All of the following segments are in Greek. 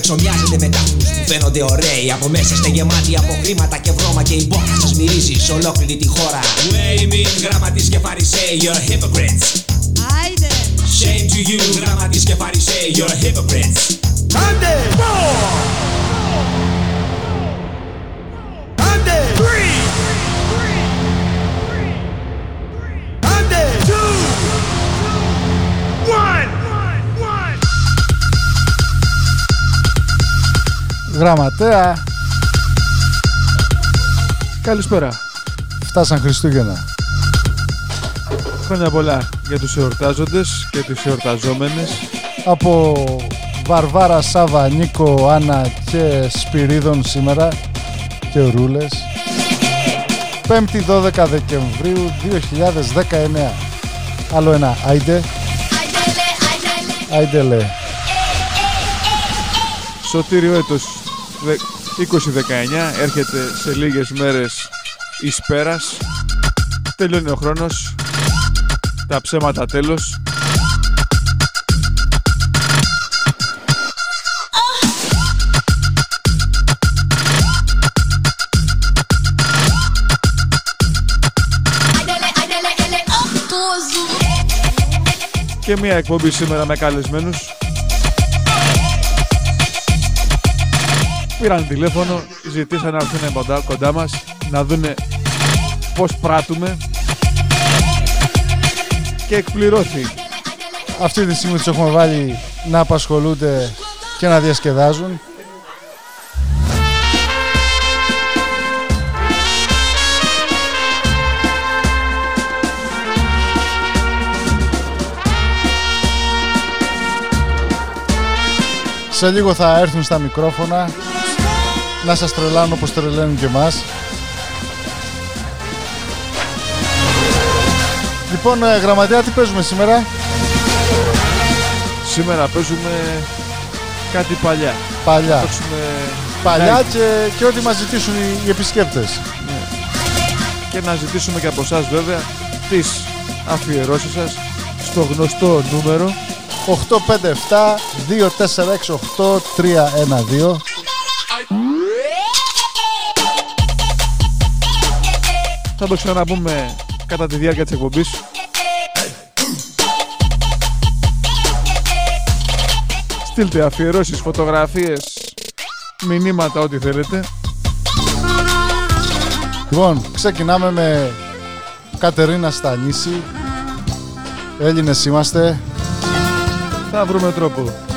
φαρισαίοι Απ' έξω μοιάζετε με τάφους που φαίνονται ωραίοι Από μέσα είστε γεμάτοι από χρήματα και βρώμα Και η μπόχα σας μυρίζει σε ολόκληρη τη χώρα. Waving, γράμματις και φαρισαίοι You're hypocrites. Άιντε, Shame to you, γράμματις και φαρισαίοι You're hypocrites. Άντε! Άντε! Γραμματέα, Καλησπέρα. φτάσαν Χριστούγεννα. Χρόνια πολλά για τους εορτάζοντες και τις εορταζόμενες. Από Βαρβάρα, Σάβα, Νίκο, Άννα και Σπυρίδων σήμερα και Ρούλες. 5η 12 Δεκεμβρίου 2019. Άλλο ένα, άιντε, άιντε λέ. Σωτήριο έτος δε- 2019 έρχεται σε λίγες μέρες εις πέρας. Τελειώνει ο χρόνος. Τα ψέματα τέλος. Και μια εκπομπή σήμερα με καλεσμένους. Πήραν τηλέφωνο, ζητήσαν να έρθουν κοντά, κοντά μας, να δούνε πώς πράττουμε και εκπληρώθη. Αυτή τη στιγμή τους έχουμε βάλει να απασχολούνται και να διασκεδάζουν. Σε λίγο θα έρθουν στα μικρόφωνα να σας τρελάνουν όπως τρελαίνουν και εμάς. Λοιπόν, ε, γραμματέα, τι παίζουμε σήμερα; Σήμερα παίζουμε κάτι παλιά. Παλιά. Παίξουμε Παλιά live και, και ό,τι μας ζητήσουν οι, οι επισκέπτες. και να ζητήσουμε και από εσάς βέβαια τις αφιερώσεις σας στο γνωστό νούμερο 857-2468-312 θα το ξαναπούμε κατά τη διάρκεια της εκπομπής Στείλτε αφιερώσεις, φωτογραφίες, μηνύματα, ό,τι θέλετε. Λοιπόν, ξεκινάμε με Κατερίνα Στανίση. Έλληνες είμαστε. Θα βρούμε τρόπο.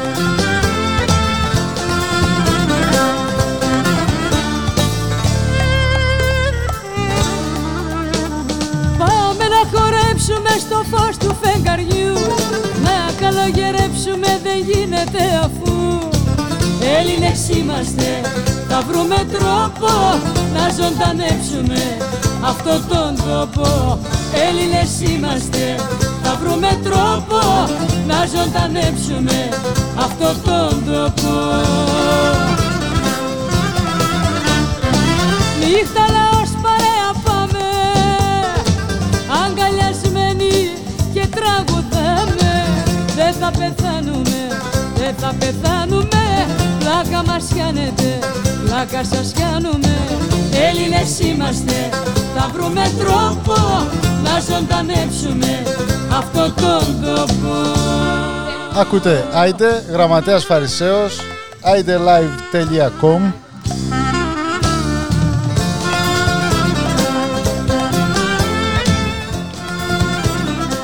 Στο φως του φεγγαριού. Να καλογερέψουμε δεν γίνεται αφού. Έλληνες είμαστε, θα βρούμε τρόπο Να ζωντανέψουμε αυτό τον τόπο. Έλληνες είμαστε, θα βρούμε τρόπο Να ζωντανέψουμε αυτό τον τόπο Πλάκα μας κάνετε, πλάκα σας κάνουμε Έλληνες είμαστε, θα βρούμε τρόπο Να ζωντανέψουμε αυτό τον τόπο. Ακούτε, άιντε, γραμματέας Φαρισαίος, aidelive.com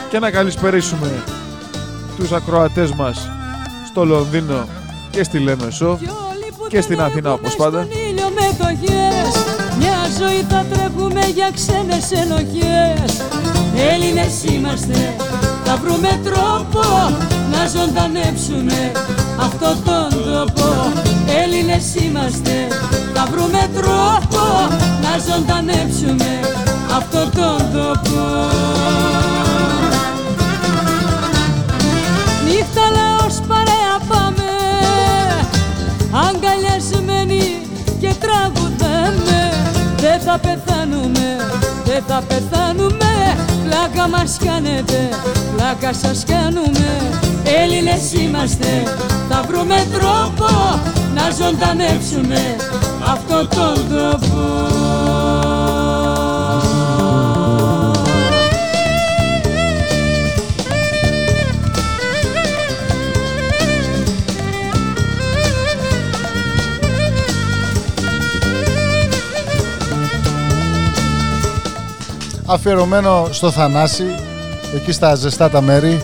και να καλησπερίσουμε τους ακροατές μας στο Λονδίνο και στη Λέμεσο και στην Αθήνα όπως πάντα. Μια ζωή θα τρέχουμε για ξένες ενοχές Έλληνες είμαστε, θα βρούμε τρόπο να ζωντανέψουμε αυτό τον τόπο. Έλληνες είμαστε, θα βρούμε τρόπο να ζωντανέψουμε αυτό τον τόπο. Νύχτα λαός παρέα τραγουδάμε. Δεν θα πεθάνουμε, δεν θα πεθάνουμε. Πλάκα μας κάνετε, πλάκα σας κάνουμε. Έλληνες είμαστε, θα βρούμε τρόπο Να ζωντανέψουμε αυτό τον τόπο Αφιερωμένο στο Θανάση, εκεί στα ζεστά τα μέρη.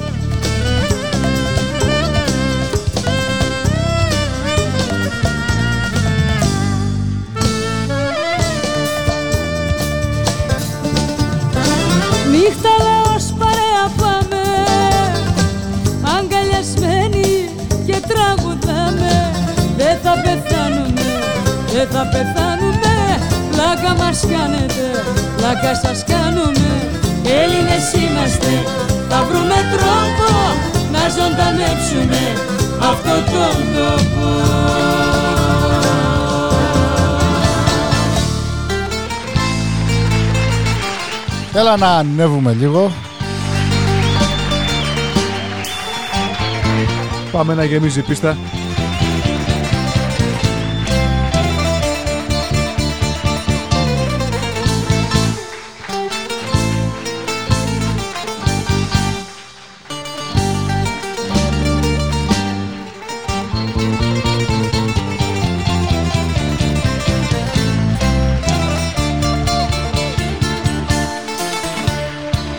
Πλάκα σας κάνουμε Έλληνες είμαστε, θα βρούμε τρόπο Να ζωντανέψουμε αυτό τον τόπο Έλα να ανέβουμε λίγο. Πάμε να γεμίζει η πίστα.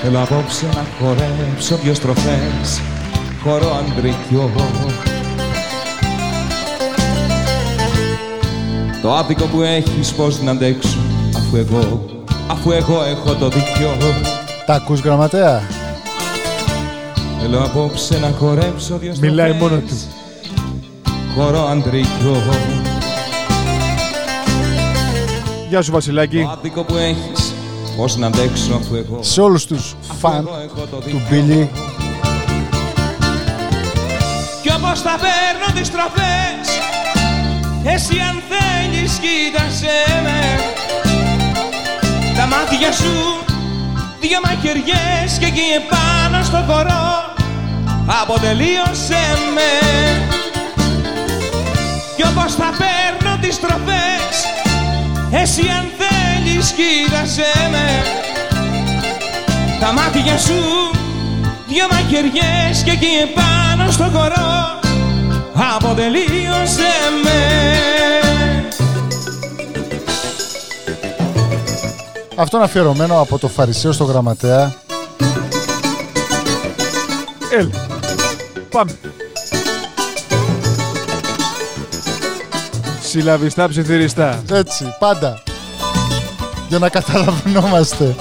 Θέλω απόψε να χορέψω δυο στροφές Χορό αντρικιό Το άδικο που έχεις πως να αντέξω Αφού εγώ, αφού εγώ έχω το δικαιό Τα ακούς γραμματέα; Θέλω απόψε να χορέψω δυο στροφές Μιλάει μόνο του. Χορό αντρικιό Γεια σου Βασιλάκη. Το άδικο που έχεις πως να αντέξω αφού εγώ Σε όλους τους αφού φαν εγώ έχω το του δικαιό. Μπίλι. Κι όπως θα παίρνω τις τροφές Εσύ αν θέλεις κοίτασέ με Τα μάτια σου Δυο μαχαιριές και εκεί επάνω στο χορό Αποτελείωσέ με Κι όπως θα παίρνω τις τροφές Εσύ αν θέλεις κοίτασέ με Τα μάτια σου Δυο μαχαιριές και εκεί επάνω στο χορό Αποτελείωσέ με Αυτό είναι αφιερωμένο από το Φαρισαίο στο γραμματέα. Έλα. Πάμε. Συλλαβιστά ψιθυριστά. Έτσι, πάντα. Για να καταλαβαίνόμαστε.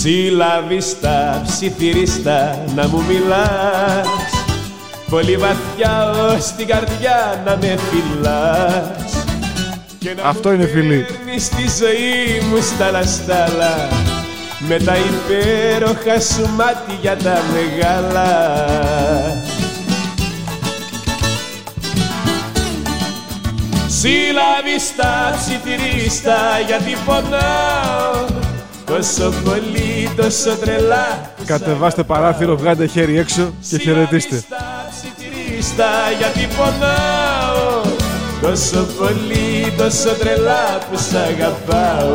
Συλλαβίστα, ψιθυριστά να μου μιλάς Πολύ βαθιά ως την καρδιά να με φυλάς Και να Αυτό μου είναι φιλί. παίρνεις τη ζωή μου στάλα στάλα Με τα υπέροχα σου μάτια τα μεγάλα Συλλαβίστα, ψιθυρίστα γιατί πονάω Τόσο πολύ, τόσο τρελά που σ' Κατεβάστε παράθυρο, βγάντε χέρι έξω και χαιρετίστε. Συλλαβίστα, ψιθυρίστα γιατί πονάω Τόσο πολύ, τόσο τρελά που σ' αγαπάω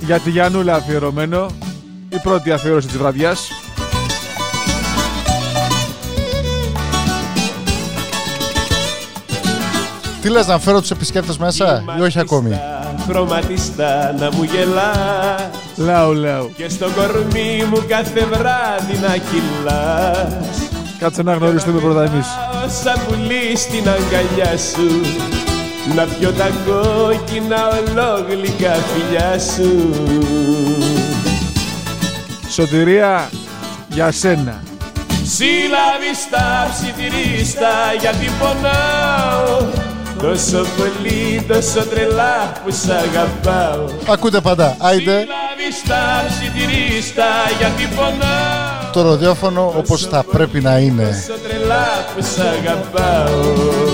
Για τη Γιαννούλα αφιερωμένο η πρώτη αφιέρωση της βραδιάς. Τι λες να φέρω τους επισκέπτες μέσα ή όχι ακόμη; Χρωματιστά να μου γελάς. Λάου λάου. Και στο κορμί μου κάθε βράδυ να κυλάς. Κάτσε να γνωριστούμε πρώτα εμείς. Σαν πουλί στην αγκαλιά σου. Να πιω τα κόκκινα ολόγλυκα φιλιά σου. Σωτηρία για σένα. Σύλλαβη στα ψιθυρίστα γιατί πονάω Τόσο πολύ, τόσο τρελά που σ' αγαπάω Ακούτε πάντα. Άιντε Σύλλαβη στα ψιθυρίστα γιατί πονάω το ροδιόφωνο όπως θα πρέπει να είναι. Τόσο τρελά που σ' αγαπάω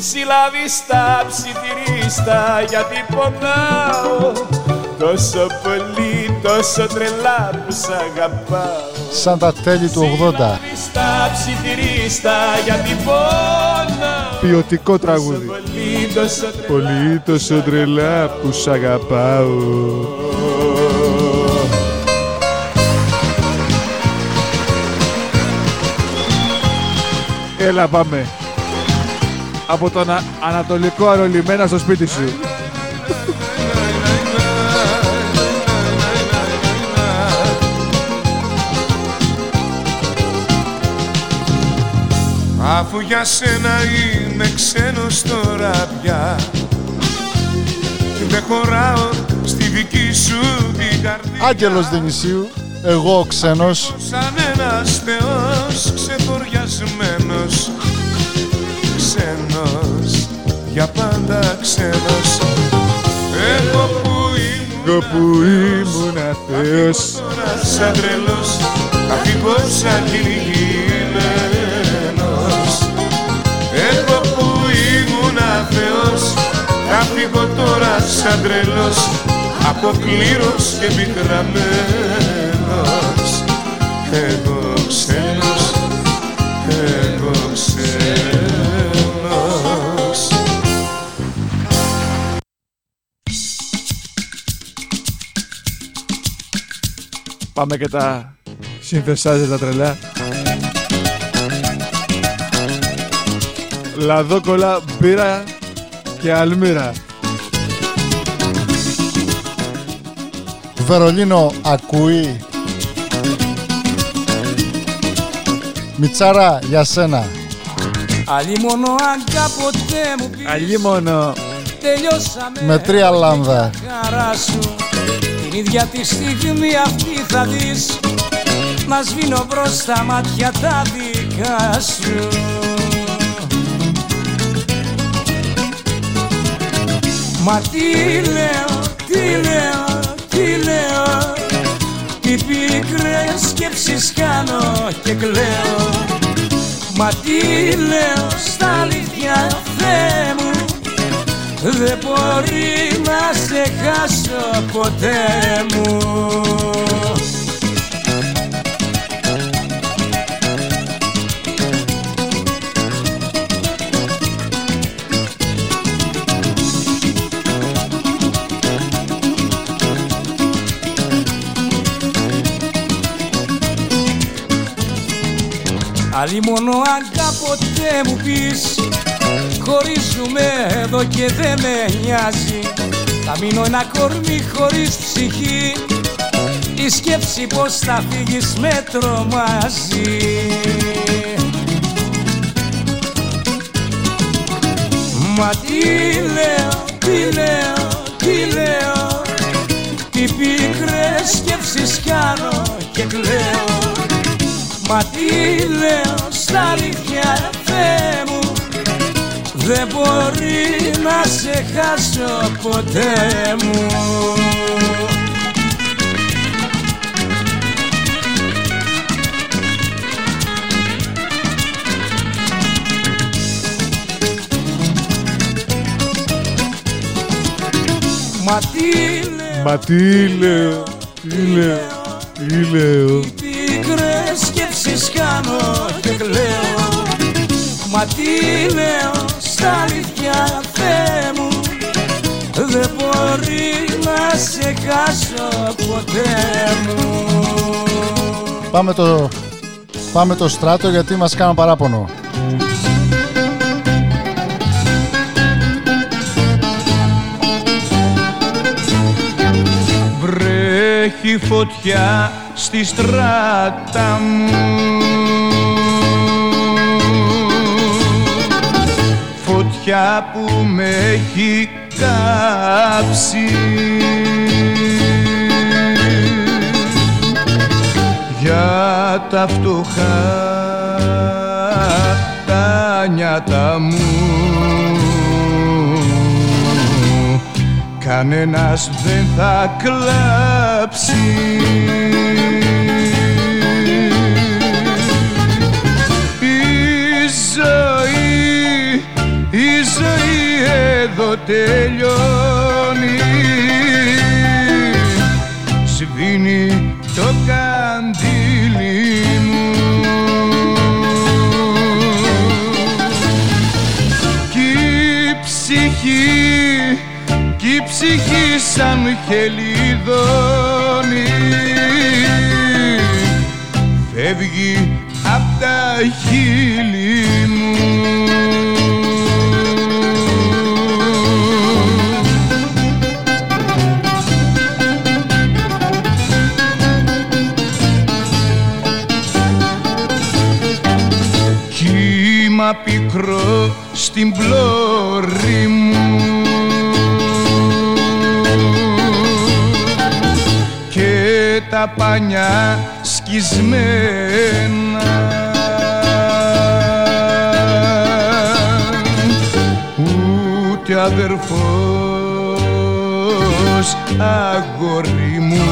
Συλλαβή στα ψιθυρίστα γιατί πονάω Τόσο πολύ, τόσο τρελά που σ' αγαπάω Σαν τα τέλη του 80. Συλλαβή στα ψιθυρίστα γιατί πονάω Ποιοτικό τραγούδι. Πολύ, τόσο τρελά Πολύ τόσο τρελά που σ' αγαπάω. Έλα πάμε. Από τον α- Ανατολικό Αρολιμένα στο σπίτι σου. Αφού για σένα είμαι ξένος τώρα πια. Δεν χωράω στη δική σου την καρδιά. Άγγελος Δενησίου, εγώ ο ξένος. Σαν ένας θεός ξεφοριασμένος. Ξένος, για πάντα ξένος. Εγώ που ήμουν Εγώ που ήμουν αθέος τώρα σαν τρελός. Αφήγω σαν κυνηγημένος ήμουν αθεός Θα φύγω τώρα σαν τρελός Αποκλήρος και πικραμένος. Εγώ ξένος Εγώ ξένος. Πάμε και τα συνθεσάζε τα τρελά. Λαδόκολα, μπύρα και αλμύρα. Βερολίνο ακούει. Μιτσάρα για σένα. Αλλή μόνο αν κάποτε μου πεις Αλίμονο. τελειώσαμε Με τρία λάμδα. χαρά σου Την ίδια τη στιγμή αυτή θα δεις Να σβήνω μπρος τα μάτια τα δικά σου Μα τι λέω, τι λέω, τι λέω. Τι πικρές σκέψεις κάνω και κλαίω. Μα τι λέω στα αλήθεια Θεέ μου. Δεν μπορεί να σε χάσω ποτέ μου Άλλη μόνο αν κάποτε μου πεις Χωρίζουμε εδώ και δεν με νοιάζει Θα μείνω ένα κορμί χωρίς ψυχή Η σκέψη πως θα φύγεις με τρομάζει. Μα τι λέω, τι λέω, τι λέω Τι πικρές σκέψεις κάνω και κλαίω Μα τι λέω στα αλήθεια Θεέ μου Δεν μπορεί να σε χάσω ποτέ μου Μα τι λέω, Μα τι λέω, τι λέω, τι λέω τις κάνω και κλαίω. Μα τι λέω στα αλήθεια Θεέ μου Δεν μπορεί να σε χάσω ποτέ μου. Πάμε το, πάμε το στράτο γιατί μας κάνω παράπονο. Βρέχει φωτιά στη στράτα μου. Φωτιά που με έχει κάψει. Για τα φτωχά τα νιάτα μου κανένας δεν θα κλάψει. Η ζωή, η ζωή εδώ τελειώνει. Σβήνει το καντήλι μου. Κι η ψυχή κι η ψυχή σαν χελιδόνι. Φεύγει απ' τα χείλη μου. Κύμα πικρό στην πλώρη μου τα πανιά σκισμένα. Ούτε αδερφός αγόρι μου.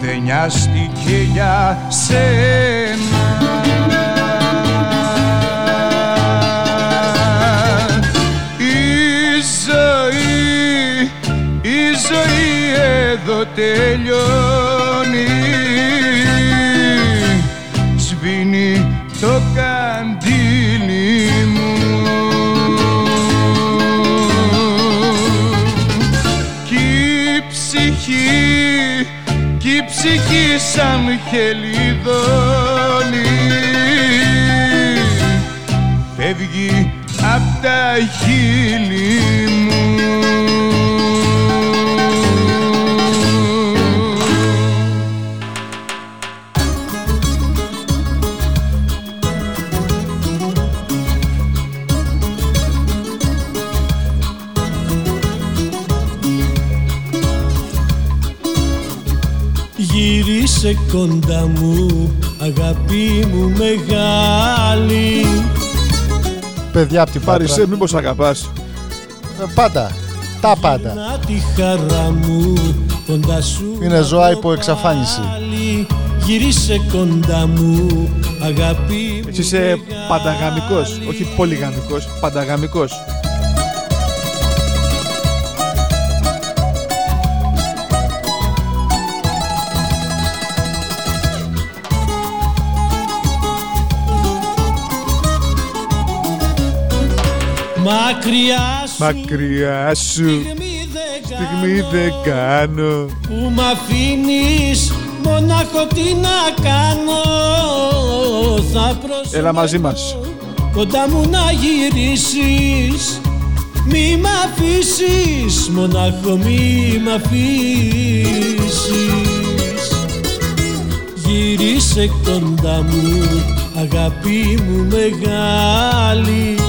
Δεν νοιάστηκε για σένα ζωή εδώ τελειώνει. Σβήνει το καντήλι μου. Κι η ψυχή, κι η ψυχή σαν χελιδόνι φεύγει απ' τα χείλη κοντά μου αγάπη μου μεγάλη Παιδιά από την Πάτρα. Πάρησε, μήπως αγαπάς. Ε, Πάντα. Τα πάντα. Να τη χαρά μου κοντά σου Είναι ζώα υπό εξαφάνιση. μεγάλη. Γύρισε κοντά μου αγάπη μου Εσύ είσαι πανταγαμικός, όχι πολυγαμικός, πανταγαμικός. Μακριά σου. Μακριά σου, στιγμή δεν στιγμή κάνω. δεν κάνω. Που μ' αφήνεις μονάχο τι να κάνω. Θα προσμένω Έλα μαζί μας. Κοντά μου να γυρίσεις. Μη μ' αφήσεις Μονάχο μη μ' αφήσεις. Γυρίσε κοντά μου Αγάπη μου μεγάλη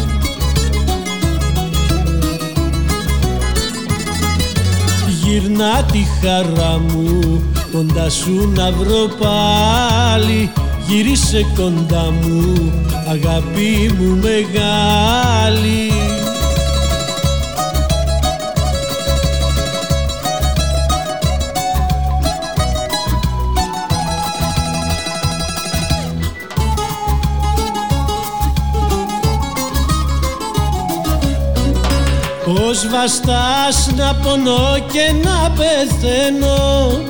Γυρνά τη χαρά μου. Κοντά σου να βρω πάλι Γύρισε κοντά μου αγάπη μου μεγάλη Πώς βαστάς να πονώ και να πεθαίνω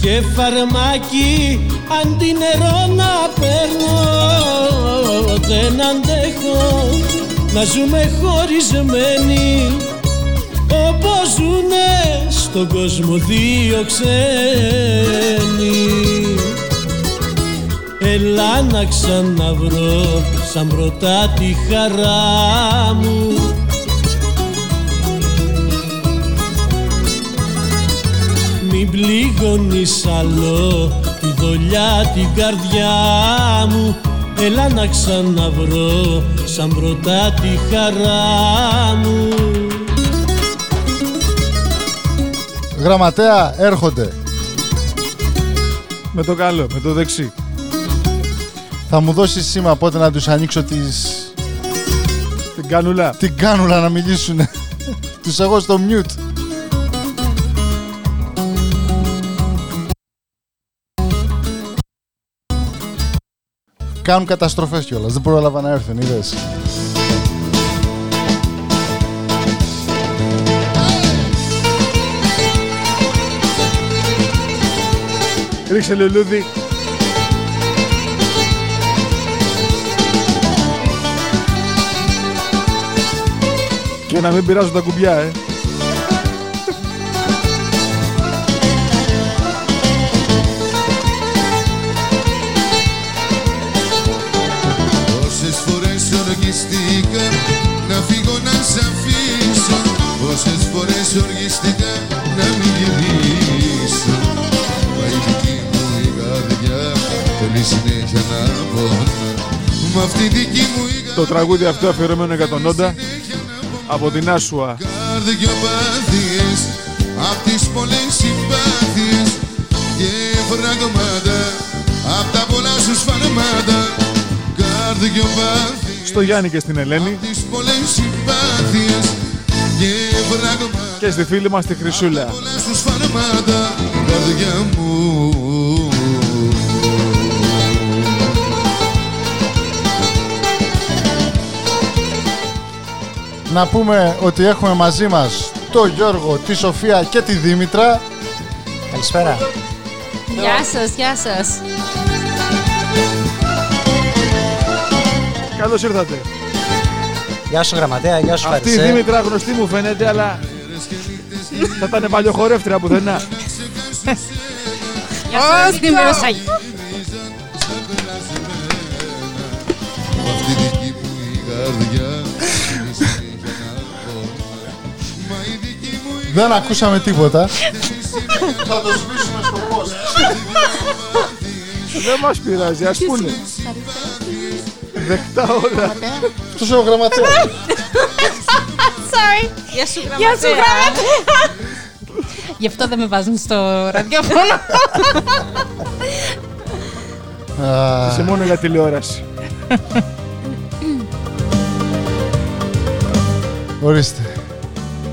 και φαρμάκι αντί νερό να παίρνω. Δεν αντέχω να ζούμε χωρισμένοι όπως ζουνε στον κόσμο δύο ξένοι. Έλα να ξαναβρω σαν πρώτα τη χαρά μου μην πληγώνεις άλλο τη δολιά την καρδιά μου Έλα να ξαναβρω σαν πρώτα τη χαρά μου Γραμματέα, έρχονται. Με το καλό, με το δεξί. Θα μου δώσεις σήμα πότε να τους ανοίξω τις... Την κάνουλα. την κάνουλα να μιλήσουν. τους έχω στο mute. Κάνουν καταστροφές κιόλας. Δεν πρόλαβα να έρθουν, είδες. Ρίξε λουλούδι. Και να μην πειράζουν τα κουμπιά, ε. Οργιστήκα να φύγω να σ' αφήσω. Πόσες φορές οργιστήκα να μην γυρίσω. Μα η δική μου η καρδιά θέλει συνέχεια να πονά. Μα αυτή η δική μου η Το τραγούδι αυτό αφιερωμένο για τον Όντα από την Άσουα. καρδιοπάθειες Απ' τις πολλές συμπάθειες και φραγμάτα Απ' τα πολλά σου σφαλμάτα. Καρδιοπάθειες Στο Γιάννη και στην Ελένη τις πολλές συμπάθειες και φραγμάτα και στη φίλη μας τη Χρυσούλα. πολλά σου σφαλμάτα Καρδιά μου Να πούμε ότι έχουμε μαζί μας το Γιώργο, τη Σοφία και τη Δήμητρα. Καλησπέρα. Γεια σας, γεια σας. Καλώς ήρθατε. Γεια σου γραμματέα, γεια σου Αυτή η Φαρισέ. Δήμητρα γνωστή μου φαίνεται, αλλά θα ήταν παλιοχορεύτρια πουθενά. Ω, στην Μυροσάγη. Αυτή η δική μου η καρδιά θέλει συνέχεια να πονά Μα η δική μου η Δεν ακούσαμε τίποτα. Θα το σβήσουμε στο post. Δεν μας πειράζει, ας πούνε. Δεκτά όλα. Αυτός είναι ο γραμματέας. Sorry. Γεια σου, γραμματέα. Γεια σου, γραμματέα. Γι' αυτό δεν με βάζουν στο ραδιόφωνο. Α, Είσαι μόνο για τηλεόραση. Ορίστε.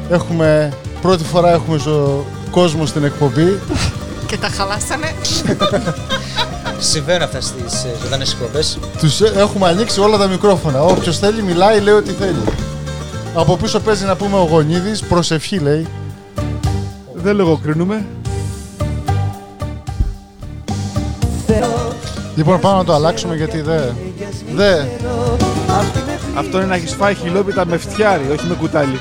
Έχουμε, πρώτη φορά έχουμε στο κόσμο στην εκπομπή. Και τα χαλάσανε. Συμβαίνουν αυτά στις ζωντανές εκπομπές. Τους ε- έχουμε ανοίξει όλα τα μικρόφωνα. Όποιος θέλει μιλάει, λέει ό,τι θέλει. Από πίσω παίζει να πούμε ο Γονίδης, προσευχή λέει. Δεν λογοκρίνουμε. Λοιπόν, πάμε να το αλλάξουμε γιατί δεν. Δε. Αυτό είναι να έχεις φάει χιλόπιτα με φτιάρι, όχι με κουτάλι.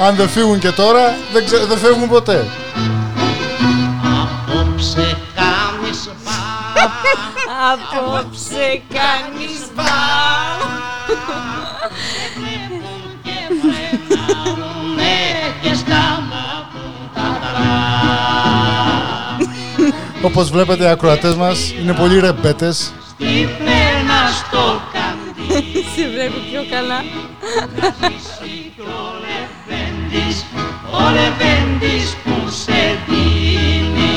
Αν δεν φύγουν και τώρα, δεν, ξε... δεν φεύγουν ποτέ. Απόψε κάνεις Απόψε κάνεις μπαμ. και σκάμα Όπως βλέπετε, οι ακροατές μας είναι πολύ ρεμπέτες. Τι φέρνα στο Σε βλέπει πιο καλά. Λεβέντης, ο Λεβέντης που σε δίνει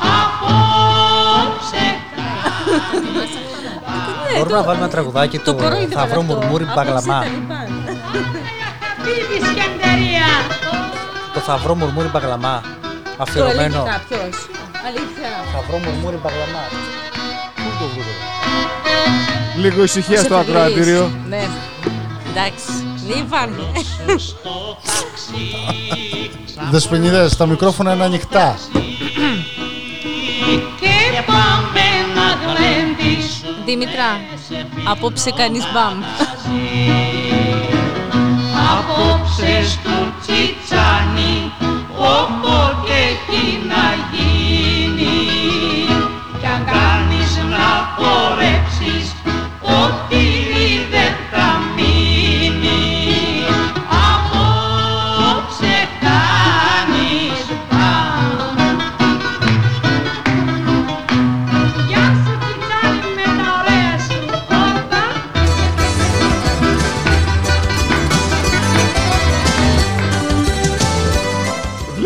απόψε Μπορούμε να βάλουμε ένα τραγουδάκι του Θα βρω μουρμούρι μπαγλαμά. Φίλη Σκαντερία Το θα βρω μουρμούρι μπαγλαμά. Το έλεγε Αφιερωμένο. κάποιος. Αλήθεια. Θα βρω μουρμούρι μπαγλαμά. Πού το βρω. Λίγο ησυχία στο Είσαι φιλής. ακροατήριο. Ναι. Εντάξει. Λίβαν. Δεσποινίδες, τα μικρόφωνα είναι ανοιχτά. και πάμε να γλέντισουμε Δήμητρα, απόψε κάνεις μπαμ. απόψε στο τσιτσάνι όποτε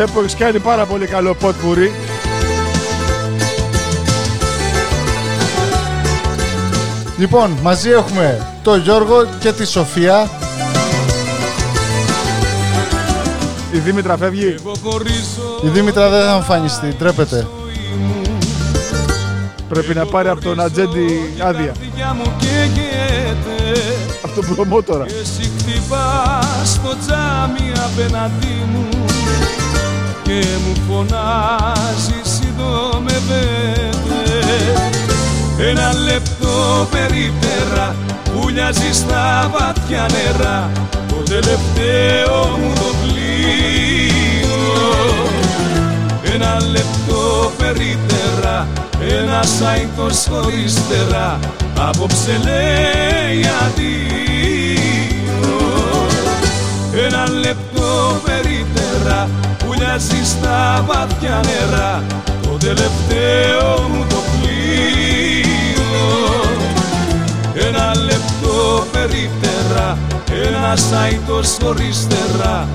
Βλέπω έχεις κάνει πάρα πολύ καλό ποτ πουρί. Λοιπόν, μαζί έχουμε τον Γιώργο και τη Σοφία. Η Δήμητρα φεύγει. Η Δήμητρα δεν θα εμφανιστεί, τρέπεται. Πρέπει να πάρει από τον ατζέντη άδεια. καρδιά μου καίγεται Από τον προμότορα. Και εσύ χτυπάς στο τζάμι απέναντί μου Και μου φωνάζεις συντομεύεται Ένα λεπτό περίπτερα Βουλιάζει στα βαθιά νερά Το τελευταίο μου το πλοίο Ένα λεπτό περίπτερα Ένα σάιντος χωρίς τερά Απόψε λέει αντίο Ένα λεπτό περίπτερα Βουλιάζει στα βαθιά νερά. Το τελευταίο μου το πλοίο. Ένα λεπτό περίπτερα Ένα σάιτος χωρίς τερά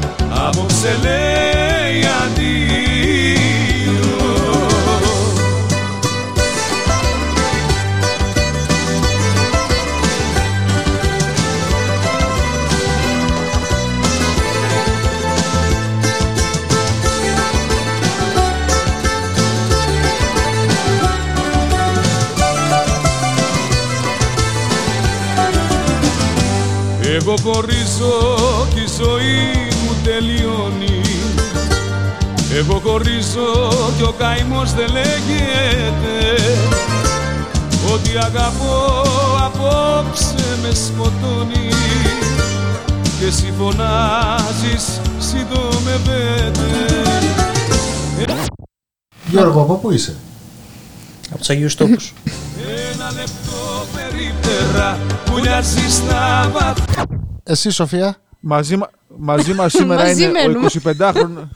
Απόψε λέει αντίο Εγώ χωρίζω κι η ζωή μου τελειώνει. Εγώ χωρίζω κι ο καημός δεν λέγεται. Ότι αγαπώ απόψε με σκοτώνει. Και εσύ φωνάζεις συντομεύεται Γιώργο, από πού είσαι; Από τους Αγίους Τόπους. Ένα λεπτό περίπτερα Βουλιάζει στα βαθιά Εσύ, Σοφία; Μαζί, μα- μαζί μας σήμερα Μαζί είναι μένουμε. ο 25χρονος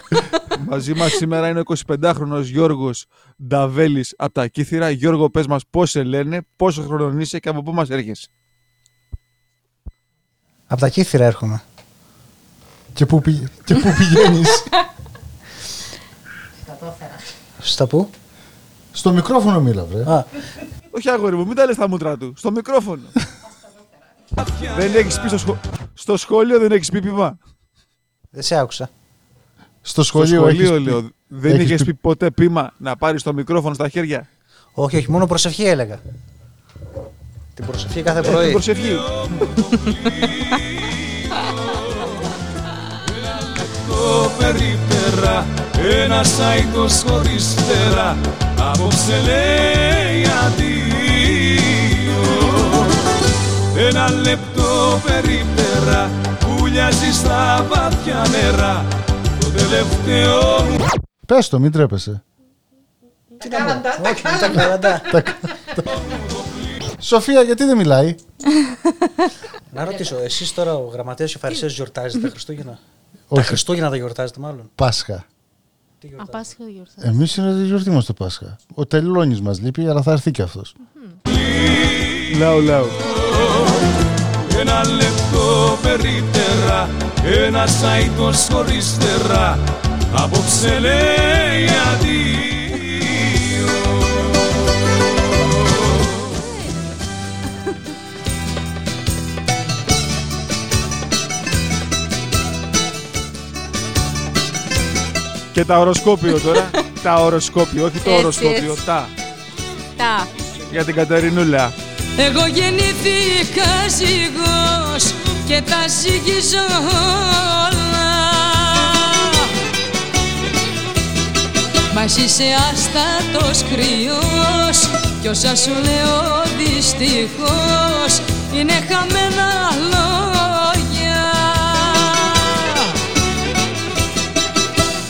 Μαζί μας σήμερα είναι ο 25χρονος Γιώργος Νταβέλης από τα Κύθυρα. Γιώργο, πες μας πώς σε λένε, πόσο χρονών είσαι και από πού μας έρχεσαι. Από τα κύθυρα έρχομαι. Και πού, πη... και πού πηγαίνεις; Στα πού; Στο μικρόφωνο μίλα, βρε. Α, Όχι αγόρι μου, μην τα λες στα μούτρα του. Στο μικρόφωνο. Δεν έχεις πει στο, σχο- στο σχόλιο, δεν έχεις πει πήμα. δεν σε άκουσα. Στο Στο σχολείο, σχολείο έχεις λέω. πει- Δεν έχεις είχες πει- πει ποτέ πήμα να πάρεις το μικρόφωνο στα χέρια. Όχι, όχι, μόνο προσευχή έλεγα. Την προσευχή κάθε Ε, την πρωί. προσευχή. το περίπτερα Ένα σάιτος χωρίς τερά Απόψε λέει αντίο Ένα λεπτό περίπτερα Βουλιάζει στα βαθιά νερά Το τελευταίο μου Πες το, μην τρέπεσαι. Τι να πω, όχι, με τα καλαντά. Σοφία, γιατί δεν μιλάει; Να ρωτήσω, εσείς τώρα ο γραμματέας και ο Φαρισαίος γιορτάζετε τα Χριστούγεννα; Τα Όχι. Χριστούγεννα τα γιορτάζετε μάλλον; Πάσχα. Τι γιορτάζετε; Απάσχα γιορτάζει. Εμείς είναι τη γιορτή μας το Πάσχα. Ο Τελώνης μας λείπει, αλλά θα έρθει και αυτός. Λαού, λαού. Ένα λεπτό περίπτερα Ένα σάιτος χωρίς τερά Απόψε λέει αντίο Και τα οροσκόπιο τώρα. τα οροσκόπιο, όχι το Έτσι, οροσκόπιο. έτσι. Τα. Τα. Για την Κατερινούλα. Εγώ γεννήθηκα ζυγός και τα ζυγίζω όλα. Μα εσύ είσαι άστατος κρυός κι όσα σου λέω δυστυχώς είναι χαμένα λόγια.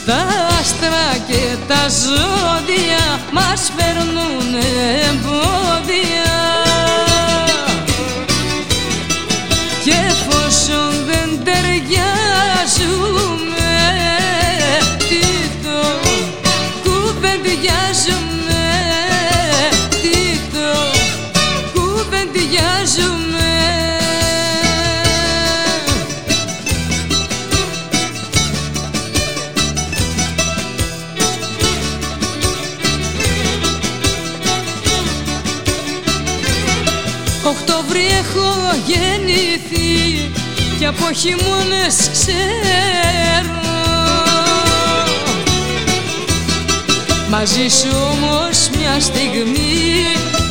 Τα άστρα και τα ζώδια μας φέρνουν εμπόδια έχω γεννηθεί και από χειμώνες ξέρω. Μαζί σου όμως μια στιγμή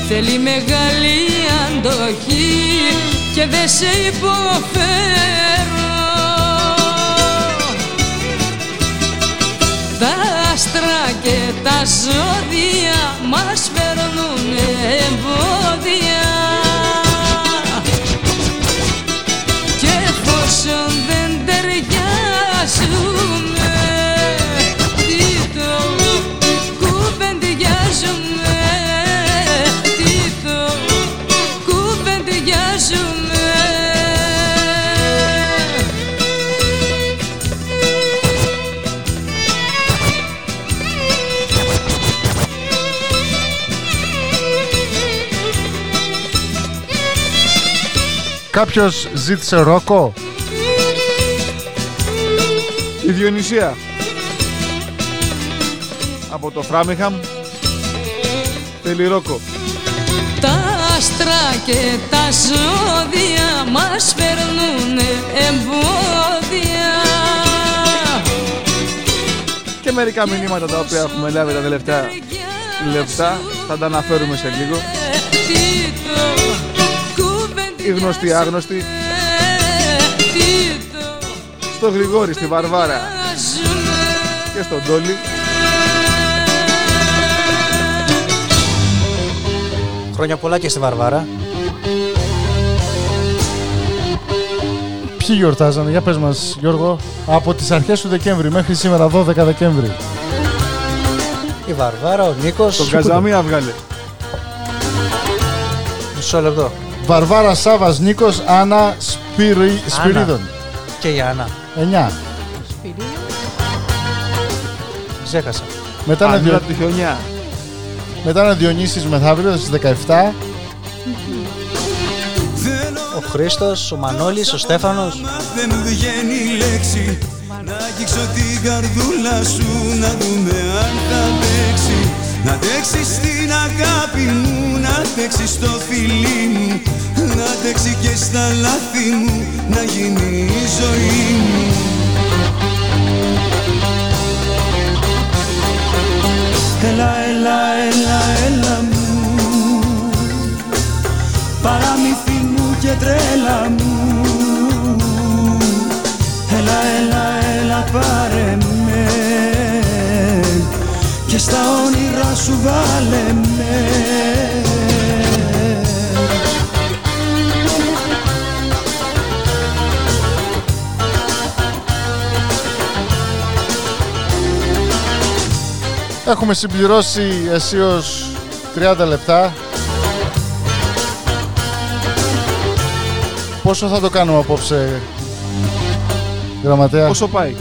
θέλει μεγάλη αντοχή και δεν σε υποφέρω. Τα άστρα και τα ζώδια μας φέρνουν εμπόδια εφόσον δεν ταιριάζουμε τι το κουβεντιάζουμε τι το κουβεντιάζουμε Κάποιος ζήτησε ρόκο; Η Διονυσία. Από το Φράμιχαμ. Θέλει ρόκο. Τα άστρα και τα ζώδια μας φέρνουν εμπόδια Και μερικά μηνύματα τα οποία έχουμε λάβει τα τελευταία λεπτά. Θα τα αναφέρουμε σε λίγο. Τι το Οι γνωστοί άγνωστοι. Τι το Στο Γρηγόρη, στη Βαρβάρα και στον Τόλι. Χρόνια πολλά και στη Βαρβάρα. Ποιοι γιορτάζανε, για πες μας Γιώργο, από τις αρχές του Δεκέμβρη μέχρι σήμερα 12 Δεκέμβρη. Η Βαρβάρα, ο Νίκος. Τον Καζαμία βγάλε. Μισό λεπτό. Βαρβάρα Σάβας Νίκος, Άννα Σπυρι... Σπυρίδων. Και η Άννα. 9. Ξέχασα. Μετά να, Ανδρα διο... τη χιονιά. Μετά να Διονύσεις μεθαύριο στις 17. Ο Χρήστος, ο Μανώλης, ο Στέφανος. Δεν μου βγαίνει λέξη Να αγγίξω την καρδούλα σου Να δούμε αν θα αντέξει Να αντέξεις στην αγάπη μου Να αντέξεις στο φιλί μου Να αντέξει και στα λάθη μου Να γίνει η ζωή μου. Έλα, έλα, έλα, έλα μου. Παραμύθι μου και τρέλα μου. Έλα, έλα, έλα πάρε με. Και στα όνειρά σου βάλε με Έχουμε συμπληρώσει αισίως 30 λεπτά. Πόσο θα το κάνουμε απόψε, γραμματέα; Όσο πάει;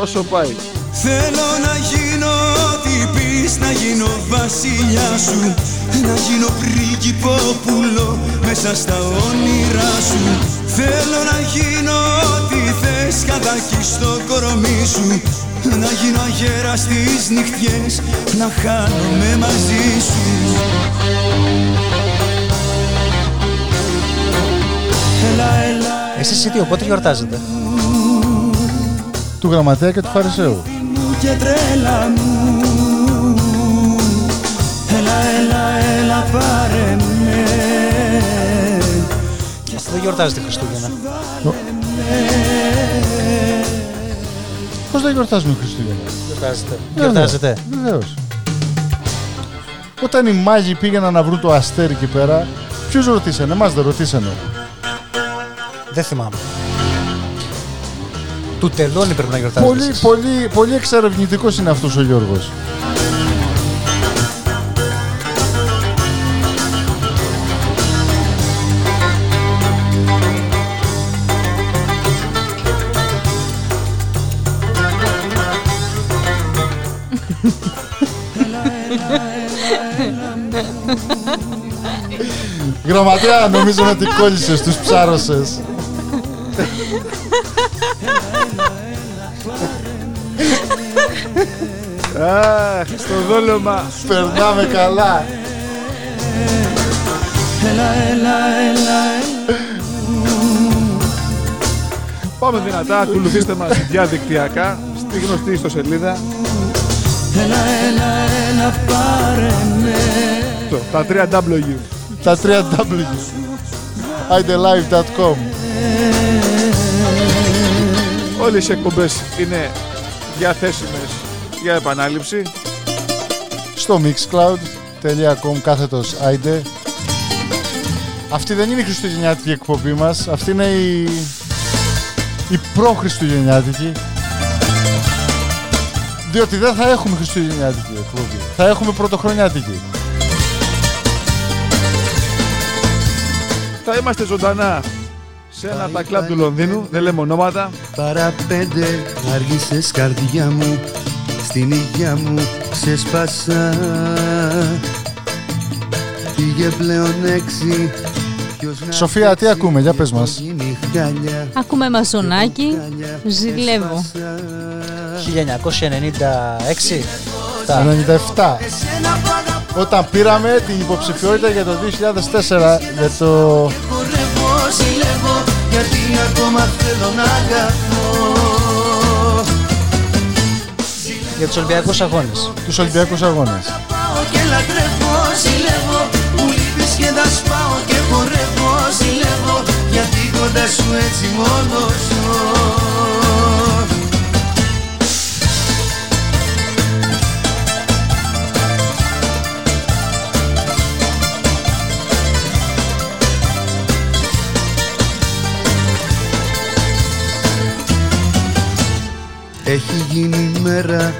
Όσο πάει; Θέλω να γίνω ό,τι πεις Να γίνω βασιλιά σου Να γίνω πριγκυπόπουλο Μέσα στα όνειρά σου Θέλω να γίνω ό,τι θες Κατάκι στο κορμί σου Να γίνω αγέρας στις νυχτιές Να χάνομαι μαζί σου Έλα, έλα, Εσείς οι δύο πότε γιορτάζετε; Του γραμματέα και του φαρισαίου. μου και τρέλα μου Έλα, έλα, έλα πάρε με Αυτό δεν γιορτάζετε Χριστούγεννα. Πώς δεν γιορτάζουμε Χριστούγεννα; Γιορτάζετε. Βέβαια, Γιορτάζετε. Βεβαίως. Όταν οι μάγοι πήγαιναν να βρουν το αστέρι εκεί πέρα, ποιους ρωτήσανε, εμάς δεν ρωτήσανε. Δεν θυμάμαι. Του τελώνει πρέπει να γιορτάζετε. Πολύ, εσείς. πολύ, πολύ εξερευνητικός είναι αυτός ο Γιώργος. Γραμματέα, νομίζω ότι κόλλησες, τους ψάρωσες. Αχ, στο δόλωμα. Περνάμε καλά. Έλα, έλα, έλα, Πάμε δυνατά, ακολουθήστε μας διαδικτυακά στη γνωστή ιστοσελίδα. έλα, έλα, έλα, πάρε με Το, τα 3W. Τα 3W. idelive.com Όλες οι εκπομπές είναι διαθέσιμες για επανάληψη. στο mixcloud.com κάθετος ide Αυτή δεν είναι η χριστουγεννιάτικη εκπομπή μας, αυτή είναι η, η προ-χριστουγεννιάτικη. Διότι δεν θα έχουμε χριστουγεννιάτικη εκπομπή, θα έχουμε πρωτοχρονιάτικη. Θα είμαστε ζωντανά σε ένα από τα κλαμπ του Λονδίνου, δεν λέμε ονόματα. Παραπέντε άργησες καρδιά μου Στην υγειά μου ξεσπάσα Πήγε πλέον έξι Ποιος να Σοφία, τι ακούμε, για πες μας. γίνει χάλια Ακούμε μαζονάκι, ζηλεύω. 1996. 97. Όταν πήραμε την υποψηφιότητα για το 2004 για το Χορεύω, ζηλεύω Γιατί ακόμα θέλω να αγαπώ Για τους Ολυμπιακούς Αγώνες. τους Ολυμπιακούς Αγώνες. Πάω και λατρεύω, ζηλεύω Μου λείπεις και τα σπάω και χορεύω, ζηλεύω Γιατί κοντά σου έτσι μόνος Έχει γίνει μέρα,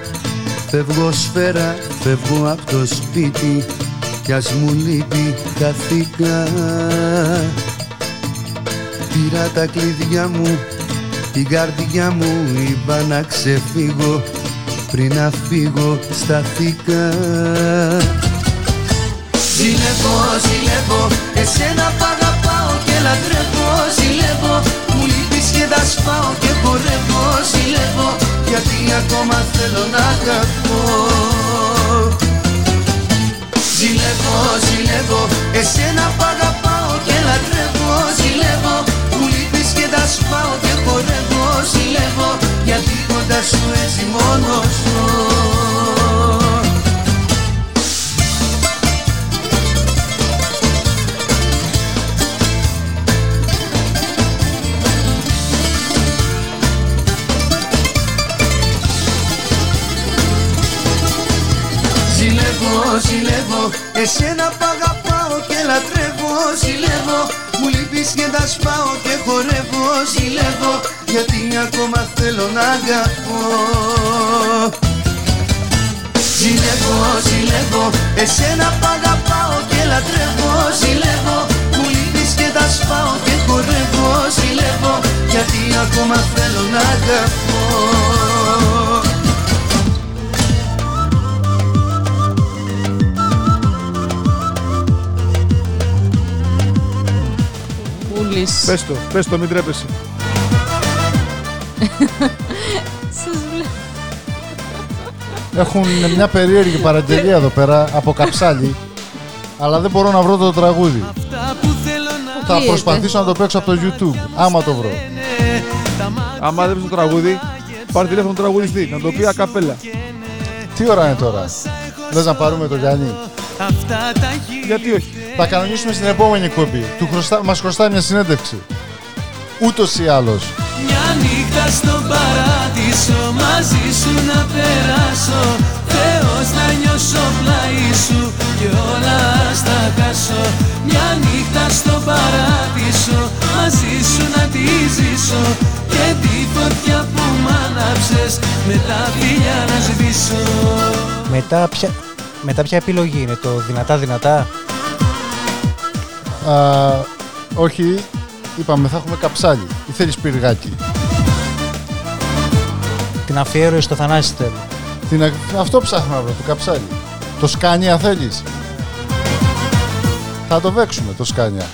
φεύγω σφαίρα, φεύγω από το σπίτι κι ας μου λείπει χαθήκα Πήρα τα κλειδιά μου, την καρδιά μου είπα να ξεφύγω πριν να φύγω σταθήκα Ζηλεύω, ζηλεύω, εσένα π' αγαπάω και λατρεύω. Ζηλεύω, μου λείπεις και τα σπάω και χορεύω. Ζηλεύω, γιατί ακόμα θέλω να αγαπώ. Ζηλεύω, ζηλεύω, εσένα π' αγαπάω και λατρεύω. Ζηλεύω, μου λείπεις και τα σπάω και χορεύω Ζηλεύω, γιατί κοντά σου έτσι μόνος ζω Ζηλεύω, ζηλεύω, εσένα π' αγαπάω και λατρεύω Ζηλεύω, μου λείπεις και τα σπάω και χορεύω Ζηλεύω, γιατί ακόμα θέλω να αγαπώ. Ζηλεύω, ζηλεύω, εσένα π' αγαπάω και λατρεύω Ζηλεύω, μου λείπεις και τα σπάω και χορεύω Ζηλεύω, γιατί ακόμα θέλω να αγαπώ Πούλης. Πες το, πες το, μην τρέπεσαι. Σας βλέπω. Έχουν μια περίεργη παραγγελία εδώ πέρα από καψάλι αλλά δεν μπορώ να βρω το τραγούδι. Θα Ακούγεται. προσπαθήσω να το παίξω από το YouTube, άμα το βρω. Άμα δεν πεις το τραγούδι, πάρε τηλέφωνο τον τραγουδιστή, να το πει ακαπέλα. Τι ώρα είναι τώρα, Λες να πάρουμε το Γιάννη. Γιατί όχι; Θα κανονίσουμε στην επόμενη εκπομπή. Του χρωστά, μας χρωστάει μια συνέντευξη. Ούτως ή άλλως. Μια νύχτα στον παράδεισο μαζί σου να περάσω Θεός να νιώσω πλάι σου και όλα στα χάσω Μια νύχτα στον παράδεισο μαζί σου να τη ζήσω Και τη φωτιά που μ' άναψες με τα φιλιά να σβήσω Μετά ποια, μετά ποια επιλογή είναι, το δυνατά δυνατά; Α, όχι, είπαμε θα έχουμε καψάλι. Ή θέλεις πυργάκι; Την αφιέρωση στο Θανάση θέλω. Την, α- αυτό ψάχνω να βρω, το καψάλι. Το σκάνια θέλεις; Θα το παίξουμε το σκάνια.